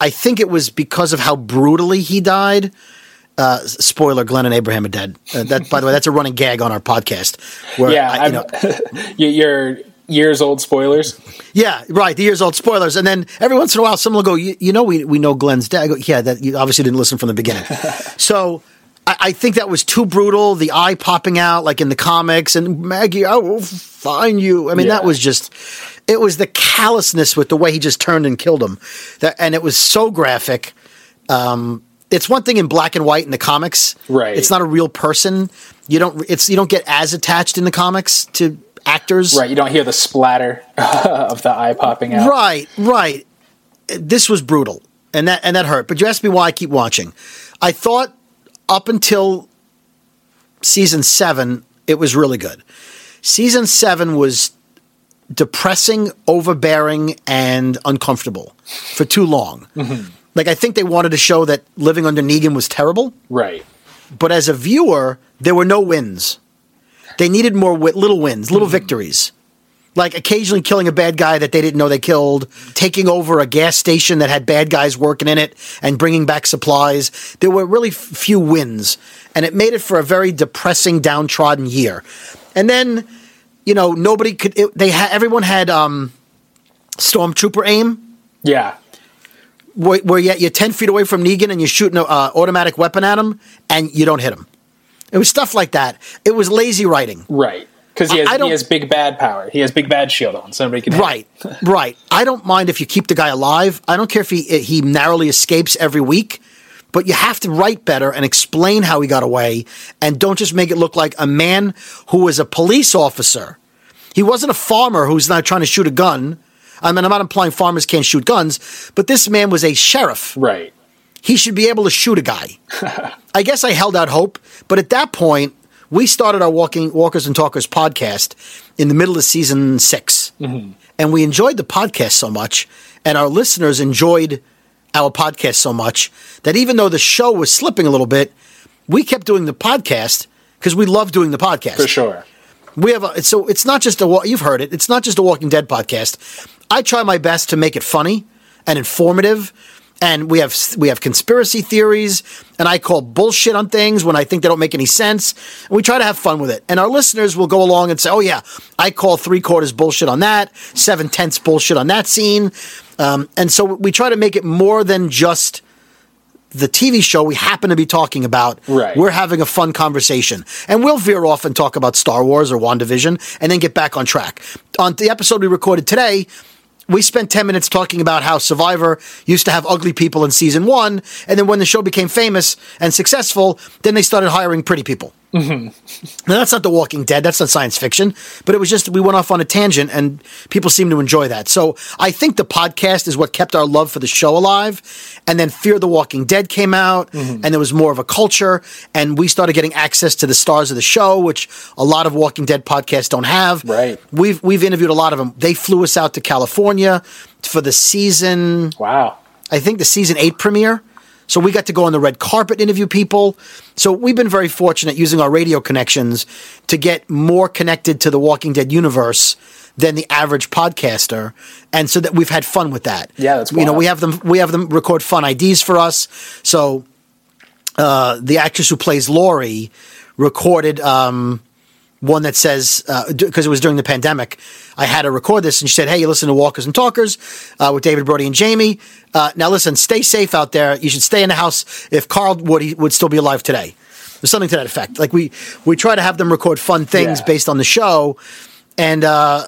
I think it was because of how brutally he died. Uh, spoiler: Glenn and Abraham are dead. Uh, that, by the way, that's a running gag on our podcast. Where Yeah. I, you know, <laughs> y- your years old spoilers. yeah, right. The years old spoilers, and then every once in a while, someone will go, "You, know, we we know Glenn's dead." I go, "Yeah, that you obviously didn't listen from the beginning." <laughs> so. I, I think that was too brutal. The eye popping out, like in the comics, and Maggie, I will find you. I mean, that was just, it was the callousness with the way he just turned and killed him, that, and it was so graphic. Um, it's one thing in black and white in the comics, Right. It's not a real person. You don't. It's you don't get as attached in the comics to actors, Right. You don't hear the splatter <laughs> of the eye popping out. Right, right. This was brutal, and that and that hurt. But you asked me why I keep watching. I thought up until season seven, it was really good. Season seven was depressing, overbearing, and uncomfortable for too long. Mm-hmm. Like I think they wanted to show that living under Negan was terrible, Right. but as a viewer, there were no wins. They needed more wi- little wins, little mm-hmm. victories. Like occasionally killing a bad guy that they didn't know they killed, taking over a gas station that had bad guys working in it, and bringing back supplies. There were really f- few wins, and it made it for a very depressing, downtrodden year. And then, you know, nobody could. It, they had everyone had um, stormtrooper aim, Yeah. where, where you're, you're 10 feet away from Negan and you're shooting an uh, automatic weapon at him and you don't hit him. It was stuff like that. It was lazy writing. Right. Because he has he has big bad power. He has big bad shield on. Somebody can. Right, <laughs> right. I don't mind if you keep the guy alive. I don't care if he he narrowly escapes every week, but you have to write better and explain how he got away, and don't just make it look like a man who was a police officer. He wasn't a farmer who's not trying to shoot a gun. I mean, I'm not implying farmers can't shoot guns, but this man was a sheriff. Right. he should be able to shoot a guy. <laughs> I guess I held out hope, but at that point, we started our Walking Walkers and Talkers podcast in the middle of season 6 mm-hmm. and we enjoyed the podcast so much, and our listeners enjoyed our podcast so much that even though the show was slipping a little bit, we kept doing the podcast because we love doing the podcast. For sure. We have a, so it's not just a you've heard it. It's not just a Walking Dead podcast. I try my best to make it funny and informative, and we have we have conspiracy theories, and I call bullshit on things when I think they don't make any sense. And we try to have fun with it, and our listeners will go along and say, "Oh yeah, I call three quarters bullshit on that, seven tenths bullshit on that scene," um, and so we try to make it more than just the TV show we happen to be talking about. Right. We're having a fun conversation. And we'll veer off and talk about Star Wars or WandaVision and then get back on track. On the episode we recorded today, we spent 10 minutes talking about how Survivor used to have ugly people in season one. And then when the show became famous and successful, then they started hiring pretty people. Now, that's not The Walking Dead. That's not science fiction. But it was just, we went off on a tangent and people seem to enjoy that. So I think the podcast is what kept our love for the show alive. And then Fear the Walking Dead came out mm-hmm. and there was more of a culture. And we started getting access to the stars of the show, which a lot of Walking Dead podcasts don't have. Right. We've, we've interviewed a lot of them. They flew us out to California for the season. Wow. I think the season eight premiere. So we got to go on the red carpet, interview people. So we've been very fortunate using our radio connections to get more connected to the Walking Dead universe than the average podcaster, and so that we've had fun with that. Yeah, that's you know we have them we have them record fun IDs for us. So uh, the actress who plays Lori recorded um, one that says because it was during the pandemic. I had to record this, and she said, "Hey, you listen to Walkers and Talkers uh, with David Brody and Jamie. Uh, now, listen, stay safe out there. You should stay in the house. If Carl would, would still be alive today. There's something to that effect. Like we we try to have them record fun things Yeah. based on the show, and uh,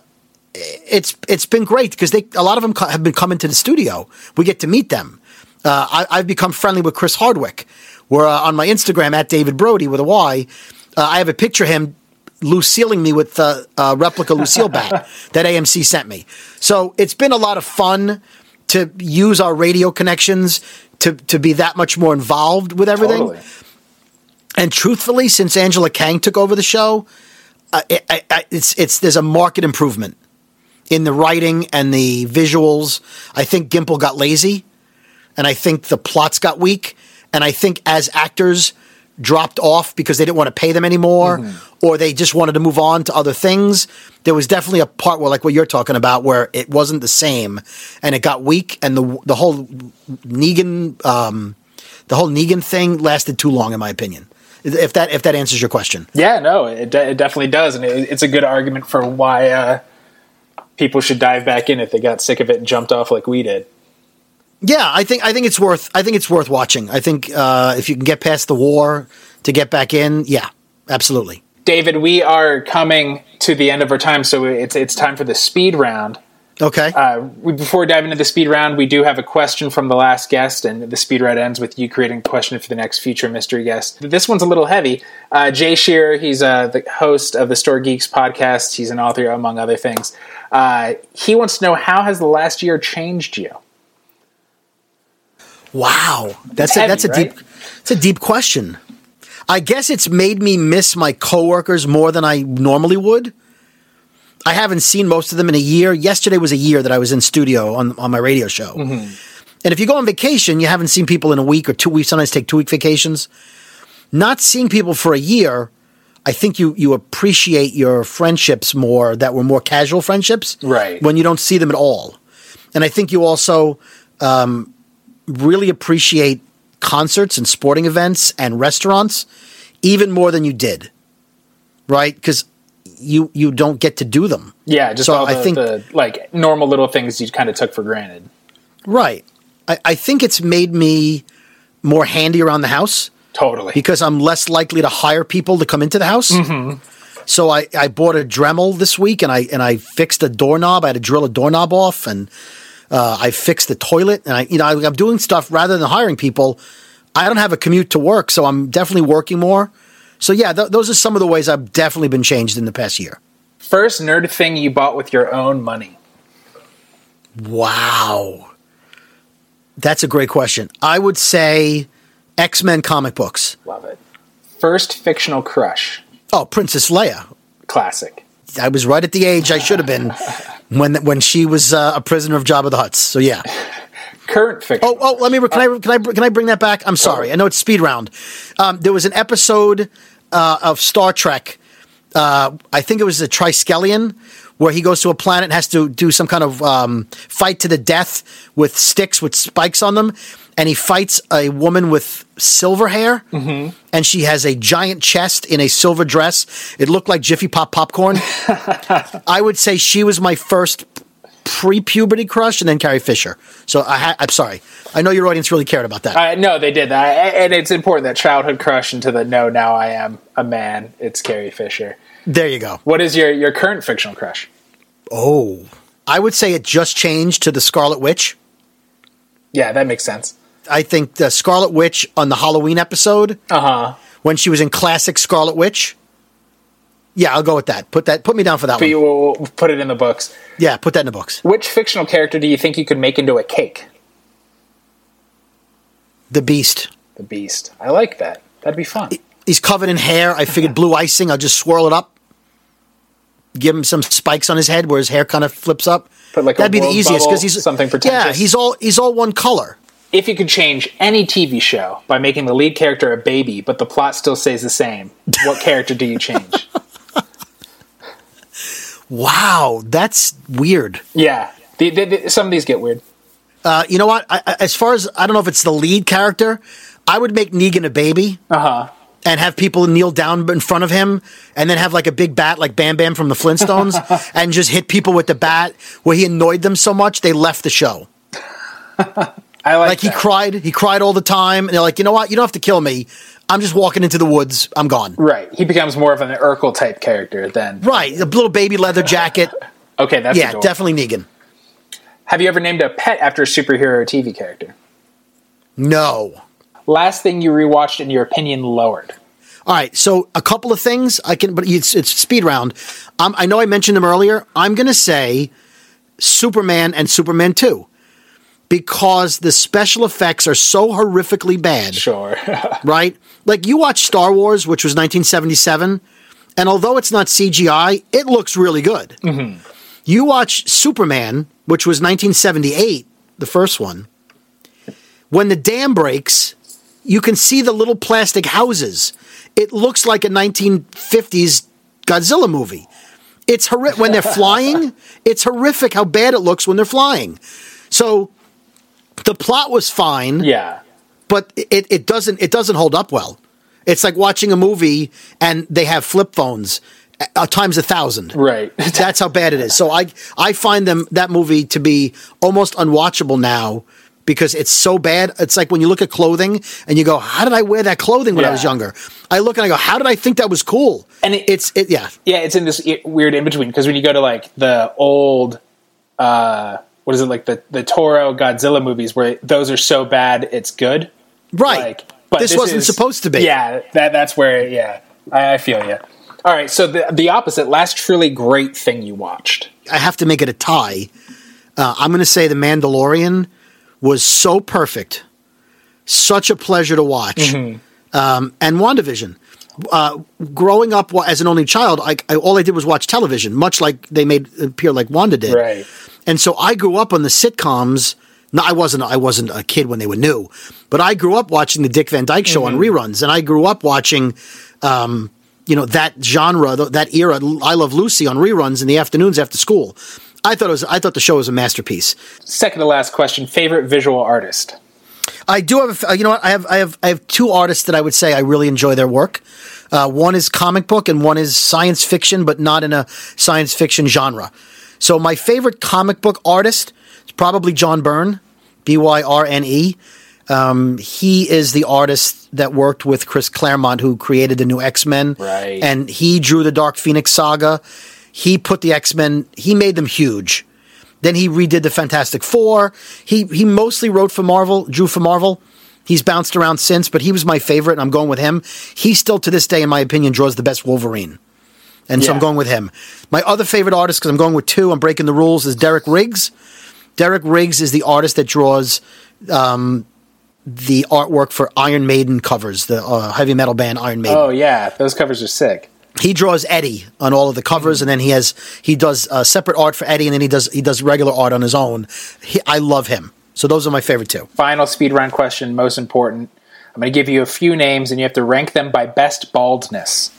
it's it's been great because they a lot of them co- have been coming to the studio. We get to meet them. Uh, I, I've become friendly with Chris Hardwick. Where uh, on my Instagram at David Brody with a Y, uh, I have a picture of him Lucilleing me with uh, a replica Lucille bat <laughs> that AMC sent me. So it's been a lot of fun to use our radio connections to to be that much more involved with everything. Totally. And truthfully, since Angela Kang took over the show, uh, it, I, it's it's there's a market improvement in the writing and the visuals. I think Gimple got lazy, and I think the plots got weak, and I think as actors dropped off because they didn't want to pay them anymore, or they just wanted to move on to other things. There was definitely a part where, like what you're talking about, where it wasn't the same, and it got weak, and the the whole Negan um, the whole Negan thing lasted too long, in my opinion. If that if that answers your question. Yeah, no, it, de- it definitely does, and it, it's a good argument for why uh, people should dive back in if they got sick of it and jumped off like we did. Yeah, I think I think it's worth I think it's worth watching. I think uh, if you can get past the war to get back in, yeah, absolutely. David, we are coming to the end of our time, so it's it's time for the speed round. Okay. Uh, we, before diving into the speed round, we do have a question from the last guest, and the speed round ends with you creating a question for the next future mystery guest. This one's a little heavy. Uh, Jay Shearer, he's uh, the host of the Store Geeks podcast. He's an author, among other things. Uh, he wants to know how has the last year changed you? Wow, that's a, that's a right? deep it's a deep question. I guess it's made me miss my coworkers more than I normally would. I haven't seen most of them in a year. Yesterday was a year that I was in studio on on my radio show. Mm-hmm. And if you go on vacation, you haven't seen people in a week or two weeks. Sometimes take two week vacations. Not seeing people for a year, I think you you appreciate your friendships more that were more casual friendships, Right. When you don't see them at all, and I think you also um, really appreciate concerts and sporting events and restaurants even more than you did, right? Because you you don't get to do them, Yeah, just So all the, I think- the like normal little things you kind of took for granted. right? I, I think it's made me more handy around the house. Totally. because I'm less likely to hire people to come into the house. Mm-hmm. So I, I bought a Dremel this week and I and I fixed a doorknob. I had to drill a doorknob off and uh, I fixed the toilet and I you know I, I'm doing stuff rather than hiring people. I don't have a commute to work, so I'm definitely working more. So yeah, th- those are some of the ways I've definitely been changed in the past year. First nerd thing you bought with your own money. Wow, that's a great question. I would say X Men comic books. Love it. First fictional crush. Oh, Princess Leia. Classic. I was right at the age I should have been <laughs> when when she was uh, a prisoner of Jabba the Hutt. So yeah. Current fiction. Oh, oh, let me. Can I? Can I? Can I bring that back? I'm sorry. I know it's speed round. Um, there was an episode uh, of Star Trek. Uh, I think it was a Triskelion, where he goes to a planet and has to do some kind of um, fight to the death with sticks with spikes on them, and he fights a woman with silver hair, and she has a giant chest in a silver dress. It looked like Jiffy Pop popcorn. <laughs> I would say she was my first pre-puberty crush, and then Carrie Fisher. So I ha- I'm sorry. I know your audience really cared about that. Uh, no, they did that, and it's important that childhood crush into the no. Now I am a man. It's Carrie Fisher. There you go. What is your your current fictional crush? Oh, I would say it just changed to the Scarlet Witch. Yeah, that makes sense. I think the Scarlet Witch on the Halloween episode Uh huh. when she was in classic Scarlet Witch. Yeah, I'll go with that. Put that. Put me down for that But one. you will put it in the books. Yeah, put that in the books. Which fictional character do you think you could make into a cake? The Beast. The Beast. I like that. That'd be fun. He's covered in hair. I figured blue icing. I'll just swirl it up. Give him some spikes on his head where his hair kind of flips up. Put like That'd be the easiest because he's something Yeah, he's all he's all one color. If you could change any TV show by making the lead character a baby, but the plot still stays the same, what <laughs> character do you change? Wow, that's weird. Yeah, the, the, the- some of these get weird. Uh, you know what? I, I, as far as I don't know if it's the lead character, I would make Negan a baby Uh huh. And have people kneel down in front of him, and then have like a big bat like Bam Bam from the Flintstones, <laughs> and just hit people with the bat where he annoyed them so much they left the show. <laughs> I like, Like he cried, he cried all the time, and they're like, you know what? You don't have to kill me. I'm just walking into the woods. I'm gone. Right, he becomes more of an Urkel type character than. Right, a little baby leather jacket. <laughs> Okay, that's Yeah, adorable. definitely Negan. Have you ever named a pet after a superhero TV character? No. Last thing you rewatched and your opinion lowered. All right, so a couple of things I can, but it's, it's speed round. Um, I know I mentioned them earlier. I'm going to say Superman and Superman 2 because the special effects are so horrifically bad, Sure. <laughs> right? Like you watch Star Wars, which was 1977, and although it's not CGI, it looks really good. You watch Superman, which was 1978, the first one. When the dam breaks, you can see the little plastic houses. It looks like a 1950s Godzilla movie. It's horrific when they're flying. <laughs> It's horrific how bad it looks when they're flying. So the plot was fine yeah. but it, it doesn't it doesn't hold up well. It's like watching a movie and they have flip phones uh, times a thousand. Right. That's how bad it is. So I I find them that movie to be almost unwatchable now because it's so bad. It's like when you look at clothing and you go, "How did I wear that clothing when I was younger?" I look and I go, "How did I think that was cool?" And it- it's it yeah. yeah, it's in this weird in between because when you go to like the old, uh, what is it like the the Toho Godzilla movies where those are so bad it's good. Right. Like, but this, wasn't is- supposed to be. Yeah, that that's where. Yeah, I, I feel you. All right, so the the opposite. Last truly great thing you watched. I have to make it a tie. Uh, I'm going to say The Mandalorian was so perfect, such a pleasure to watch, um, and WandaVision. Uh, growing up as an only child, I, I, all I did was watch television, much like they made appear like Wanda did. Right. And so I grew up on the sitcoms. No, I wasn't. I wasn't a kid when they were new, but I grew up watching the Dick Van Dyke Show on reruns, and I grew up watching, um, you know, that genre, that era. I Love Lucy on reruns in the afternoons after school. I thought it was. I thought the show was a masterpiece. Second to last question: favorite visual artist. I do have. a- You know what? I have. I have. I have two artists that I would say I really enjoy their work. Uh, one is comic book, and one is science fiction, but not in a science fiction genre. So my favorite comic book artist is probably John Byrne, B Y R N E. Um, he is the artist that worked with Chris Claremont, who created the new X Men. Right. And he drew the Dark Phoenix saga. He put the X Men. He made them huge. Then he redid the Fantastic Four. He he mostly wrote for Marvel, drew for Marvel. He's bounced around since, but he was my favorite, and I'm going with him. He still, to this day, in my opinion, draws the best Wolverine. And so I'm going with him. My other favorite artist, because I'm going with two, I'm breaking the rules, is Derek Riggs. Derek Riggs is the artist that draws um, the artwork for Iron Maiden covers, the uh, heavy metal band Iron Maiden. Oh yeah, those covers are sick. He draws Eddie on all of the covers, and then he has he does uh, separate art for Eddie, and then he does he does regular art on his own. He, I love him. So those are my favorite two. Final speed run question, most important. I'm going to give you a few names, and you have to rank them by best baldness.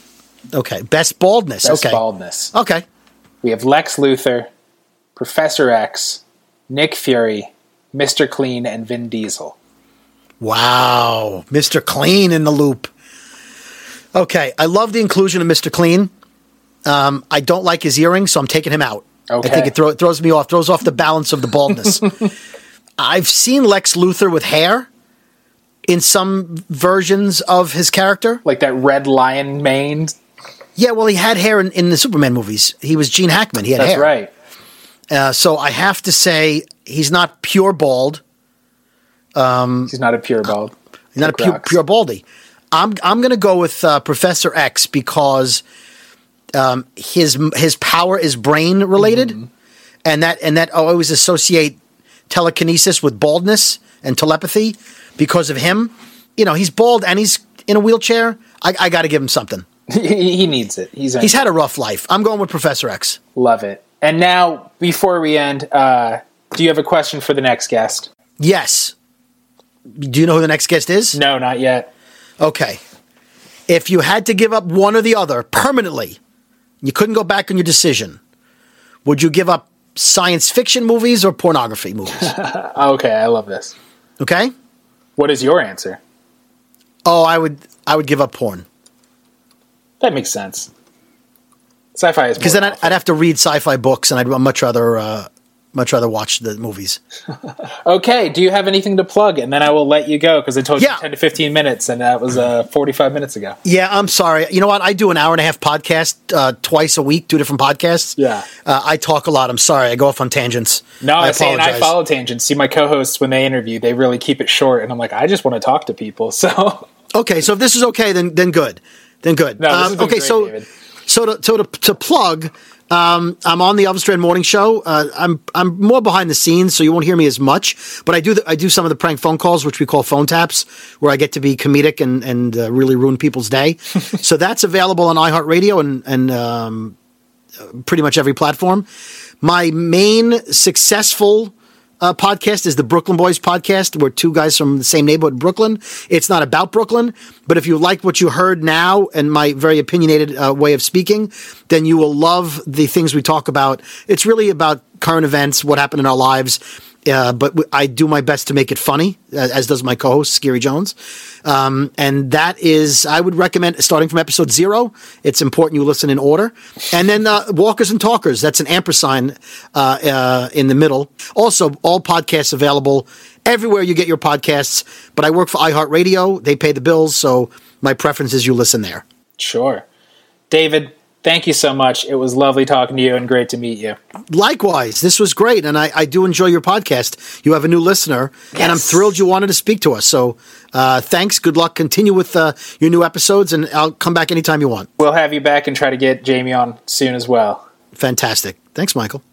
Okay, best baldness. Best okay, baldness. okay. We have Lex Luthor, Professor X, Nick Fury, Mr. Clean, and Vin Diesel. Wow, Mr. Clean in the loop. Okay, I love the inclusion of Mr. Clean. Um, I don't like his earrings, so I'm taking him out. Okay. I think it, throw, it throws me off, throws off the balance of the baldness. <laughs> I've seen Lex Luthor with hair in some versions of his character. Like that red lion mane. Yeah, well, he had hair in, in the Superman movies. He was Gene Hackman. He had That's hair. right. Uh, so I have to say he's not pure bald. He's not a pure bald. He's not a pure, rocks. pure baldy. I'm I'm going to go with uh, Professor X because um, his his power is brain related, Mm-hmm. and that and that I always associate telekinesis with baldness and telepathy because of him. You know, he's bald and he's in a wheelchair. I, I got to give him something. <laughs> he, he needs it. He's, He's had a rough life. I'm going with Professor X. love it. And now, before we end, uh, do you have a question for the next guest? Yes. Do you know who the next guest is? No, not yet. Okay. If you had to give up one or the other permanently, you couldn't go back on your decision, would you give up science fiction movies or pornography movies? <laughs> Okay, I love this. Okay? What is your answer? Oh, I would I would give up porn. That makes sense. Sci-fi is Because then I'd, I'd have to read sci-fi books and I'd much rather uh, much rather watch the movies. <laughs> Okay, do you have anything to plug? And then I will let you go because I told Yeah. you 10 to 15 minutes, and that was uh, 45 minutes ago. Yeah, I'm sorry. You know what? I do an hour and a half podcast uh, twice a week, two different podcasts. Yeah. Uh, I talk a lot. I'm sorry. I go off on tangents. No, I, I apologize. follow tangents. See, my co-hosts when they interview, they really keep it short, and I'm like, I just want to talk to people. <laughs> So Okay, so if this is okay, then then good, then good. No, Um, okay, great, so David. so to so to, to plug, um, I'm on the Duran Morning Show. Uh, I'm I'm more behind the scenes, so you won't hear me as much. But I do the, I do some of the prank phone calls, which we call phone taps, where I get to be comedic and and uh, really ruin people's day. <laughs> so that's available on iHeartRadio and and um, pretty much every platform. My main successful uh, podcast is the Brooklyn Boys podcast. We're two guys from the same neighborhood, Brooklyn. It's not about Brooklyn, but if you like what you heard now and my very opinionated uh, way of speaking, then you will love the things we talk about. It's really about current events, what happened in our lives. Uh, but I do my best to make it funny, uh, as does my co-host Scary Jones. Um, and that is, I would recommend starting from episode zero. It's important you listen in order, and then uh, Walkers and Talkers. That's an ampersand uh, uh, in the middle. Also, all podcasts available everywhere you get your podcasts. But I work for iHeartRadio; they pay the bills, so my preference is you listen there. sure, David, thank you so much. It was lovely talking to you and great to meet you. Likewise, this was great, and I, I do enjoy your podcast. You have a new listener, and I'm thrilled you wanted to speak to us. So, uh, thanks. Good luck. Continue with uh, your new episodes, and I'll come back anytime you want. We'll have you back and try to get Jamie on soon as well. Fantastic. Thanks, Michael.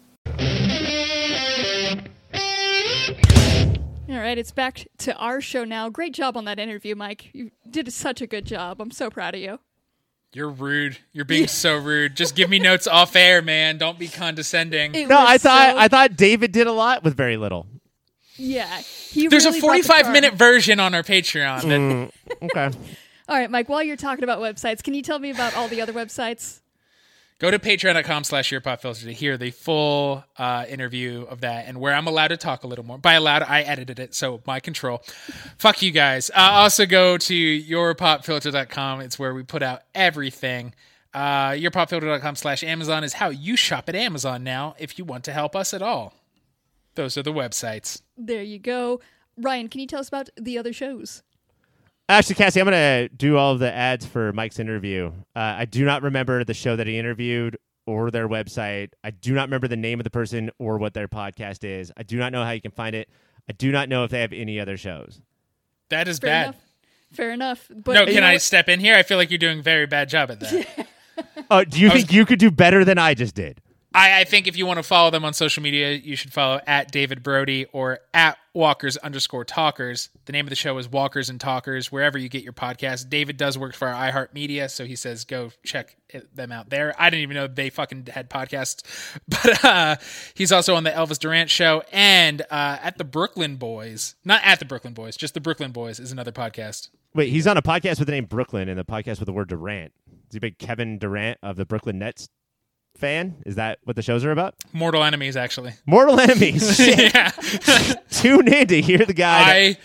All right, it's back to our show now. Great job on that interview, Mike. You did such a good job. I'm so proud of you. You're rude. You're being so rude. Just give me notes <laughs> off air, man. Don't be condescending. It No, I thought so- I thought David did a lot with very little. yeah. He There's really a brought the 45 minute version on our Patreon. that- Okay. <laughs> All right, Mike. While you're talking about websites, can you tell me about all the other websites? Go to patreon.com slash yourpopfilter to hear the full uh, interview of that and where I'm allowed to talk a little more. By allowed, I edited it, so my control. Fuck you guys. Uh, also go to yourpopfilter.com. It's where we put out everything. Uh, yourpopfilter.com slash Amazon is how you shop at Amazon now if you want to help us at all. Those are the websites. There you go. Ryan, can you tell us about the other shows? Actually, Cassie, I'm going to do all of the ads for Mike's interview. Uh, I do not remember the show that he interviewed or their website. I do not remember the name of the person or what their podcast is. I do not know how you can find it. I do not know if they have any other shows. That is Fair bad. enough. Fair enough. But No, can I what? step in here? I feel like you're doing a very bad job at that. Oh, <laughs> do you think you could do better than I just did? I, I think if you want to follow them on social media, you should follow at David Brody or at Walkers underscore Talkers. The name of the show is Walkers and Talkers, wherever you get your podcast. David does work for iHeartMedia, so he says go check them out there. I didn't even know they fucking had podcasts, <laughs> but uh, he's also on the Elvis Durant show and uh, at the Brooklyn Boys. Not at the Brooklyn Boys, just the Brooklyn Boys is another podcast. Wait, he's on a podcast with the name Brooklyn and the podcast with the word Durant. Is he big Kevin Durant of the Brooklyn Nets fan? Is that what the shows are about? Mortal Enemies, actually. Mortal enemies. <laughs> Yeah, <laughs> Tune in to hear the guy. that-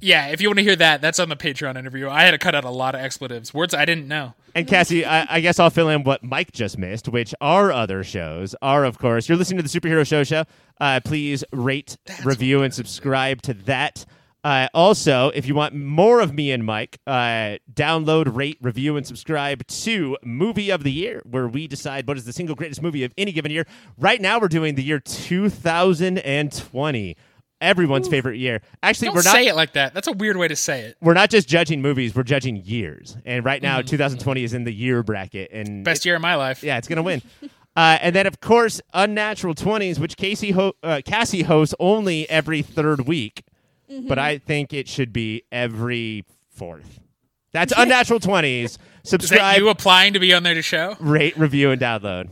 Yeah, if you want to hear that, that's on the Patreon interview. I had to cut out a lot of expletives, words I didn't know. And Cassie, I, I guess I'll fill in what Mike just missed, which our other shows are, of course, you're listening to the Superhero Show Show. Uh, please rate, review, and subscribe to that. Uh, also, if you want more of me and Mike, uh, download, rate, review, and subscribe to Movie of the Year, where we decide what is the single greatest movie of any given year. Right now, we're doing the year 2020, everyone's favorite year. Actually, Don't we're not say it like that. That's a weird way to say it. we're not just judging movies, we're judging years. And right now, 2020 is in the year bracket. And Mm-hmm. Best year of my life. yeah, it's going to win. <laughs> Uh, and then, of course, Unnatural 20s, which Casey ho- uh, Cassie hosts only every third week. But mm-hmm. I think it should be every fourth. That's <laughs> Unnatural 20s. Is that Subscribe, you applying to be on there to show? rate, review, and download.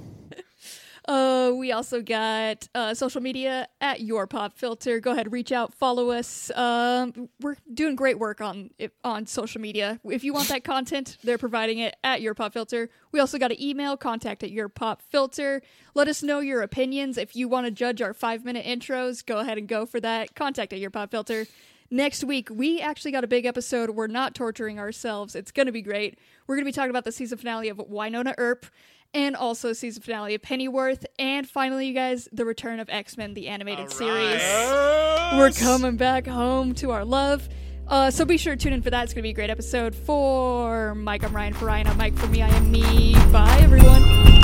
Uh, we also got uh, social media at Your Pop Filter. Go ahead, reach out, follow us. Um, we're doing great work on on social media. If you want that content, they're providing it at Your Pop Filter. We also got an email, contact at Your Pop Filter. Let us know your opinions. If you want to judge our five minute intros, go ahead and go for that. Contact at Your Pop Filter. Next week, we actually got a big episode. We're not torturing ourselves. It's going to be great. We're going to be talking about the season finale of Wynonna Earp and also season finale of Pennyworth. And finally, you guys, the return of X Men, the animated series. We're coming back home to our love. Uh, so be sure to tune in for that. It's going to be a great episode. For Mike, I'm Ryan. For Ryan, I'm Mike. For me, I am me. Bye, everyone.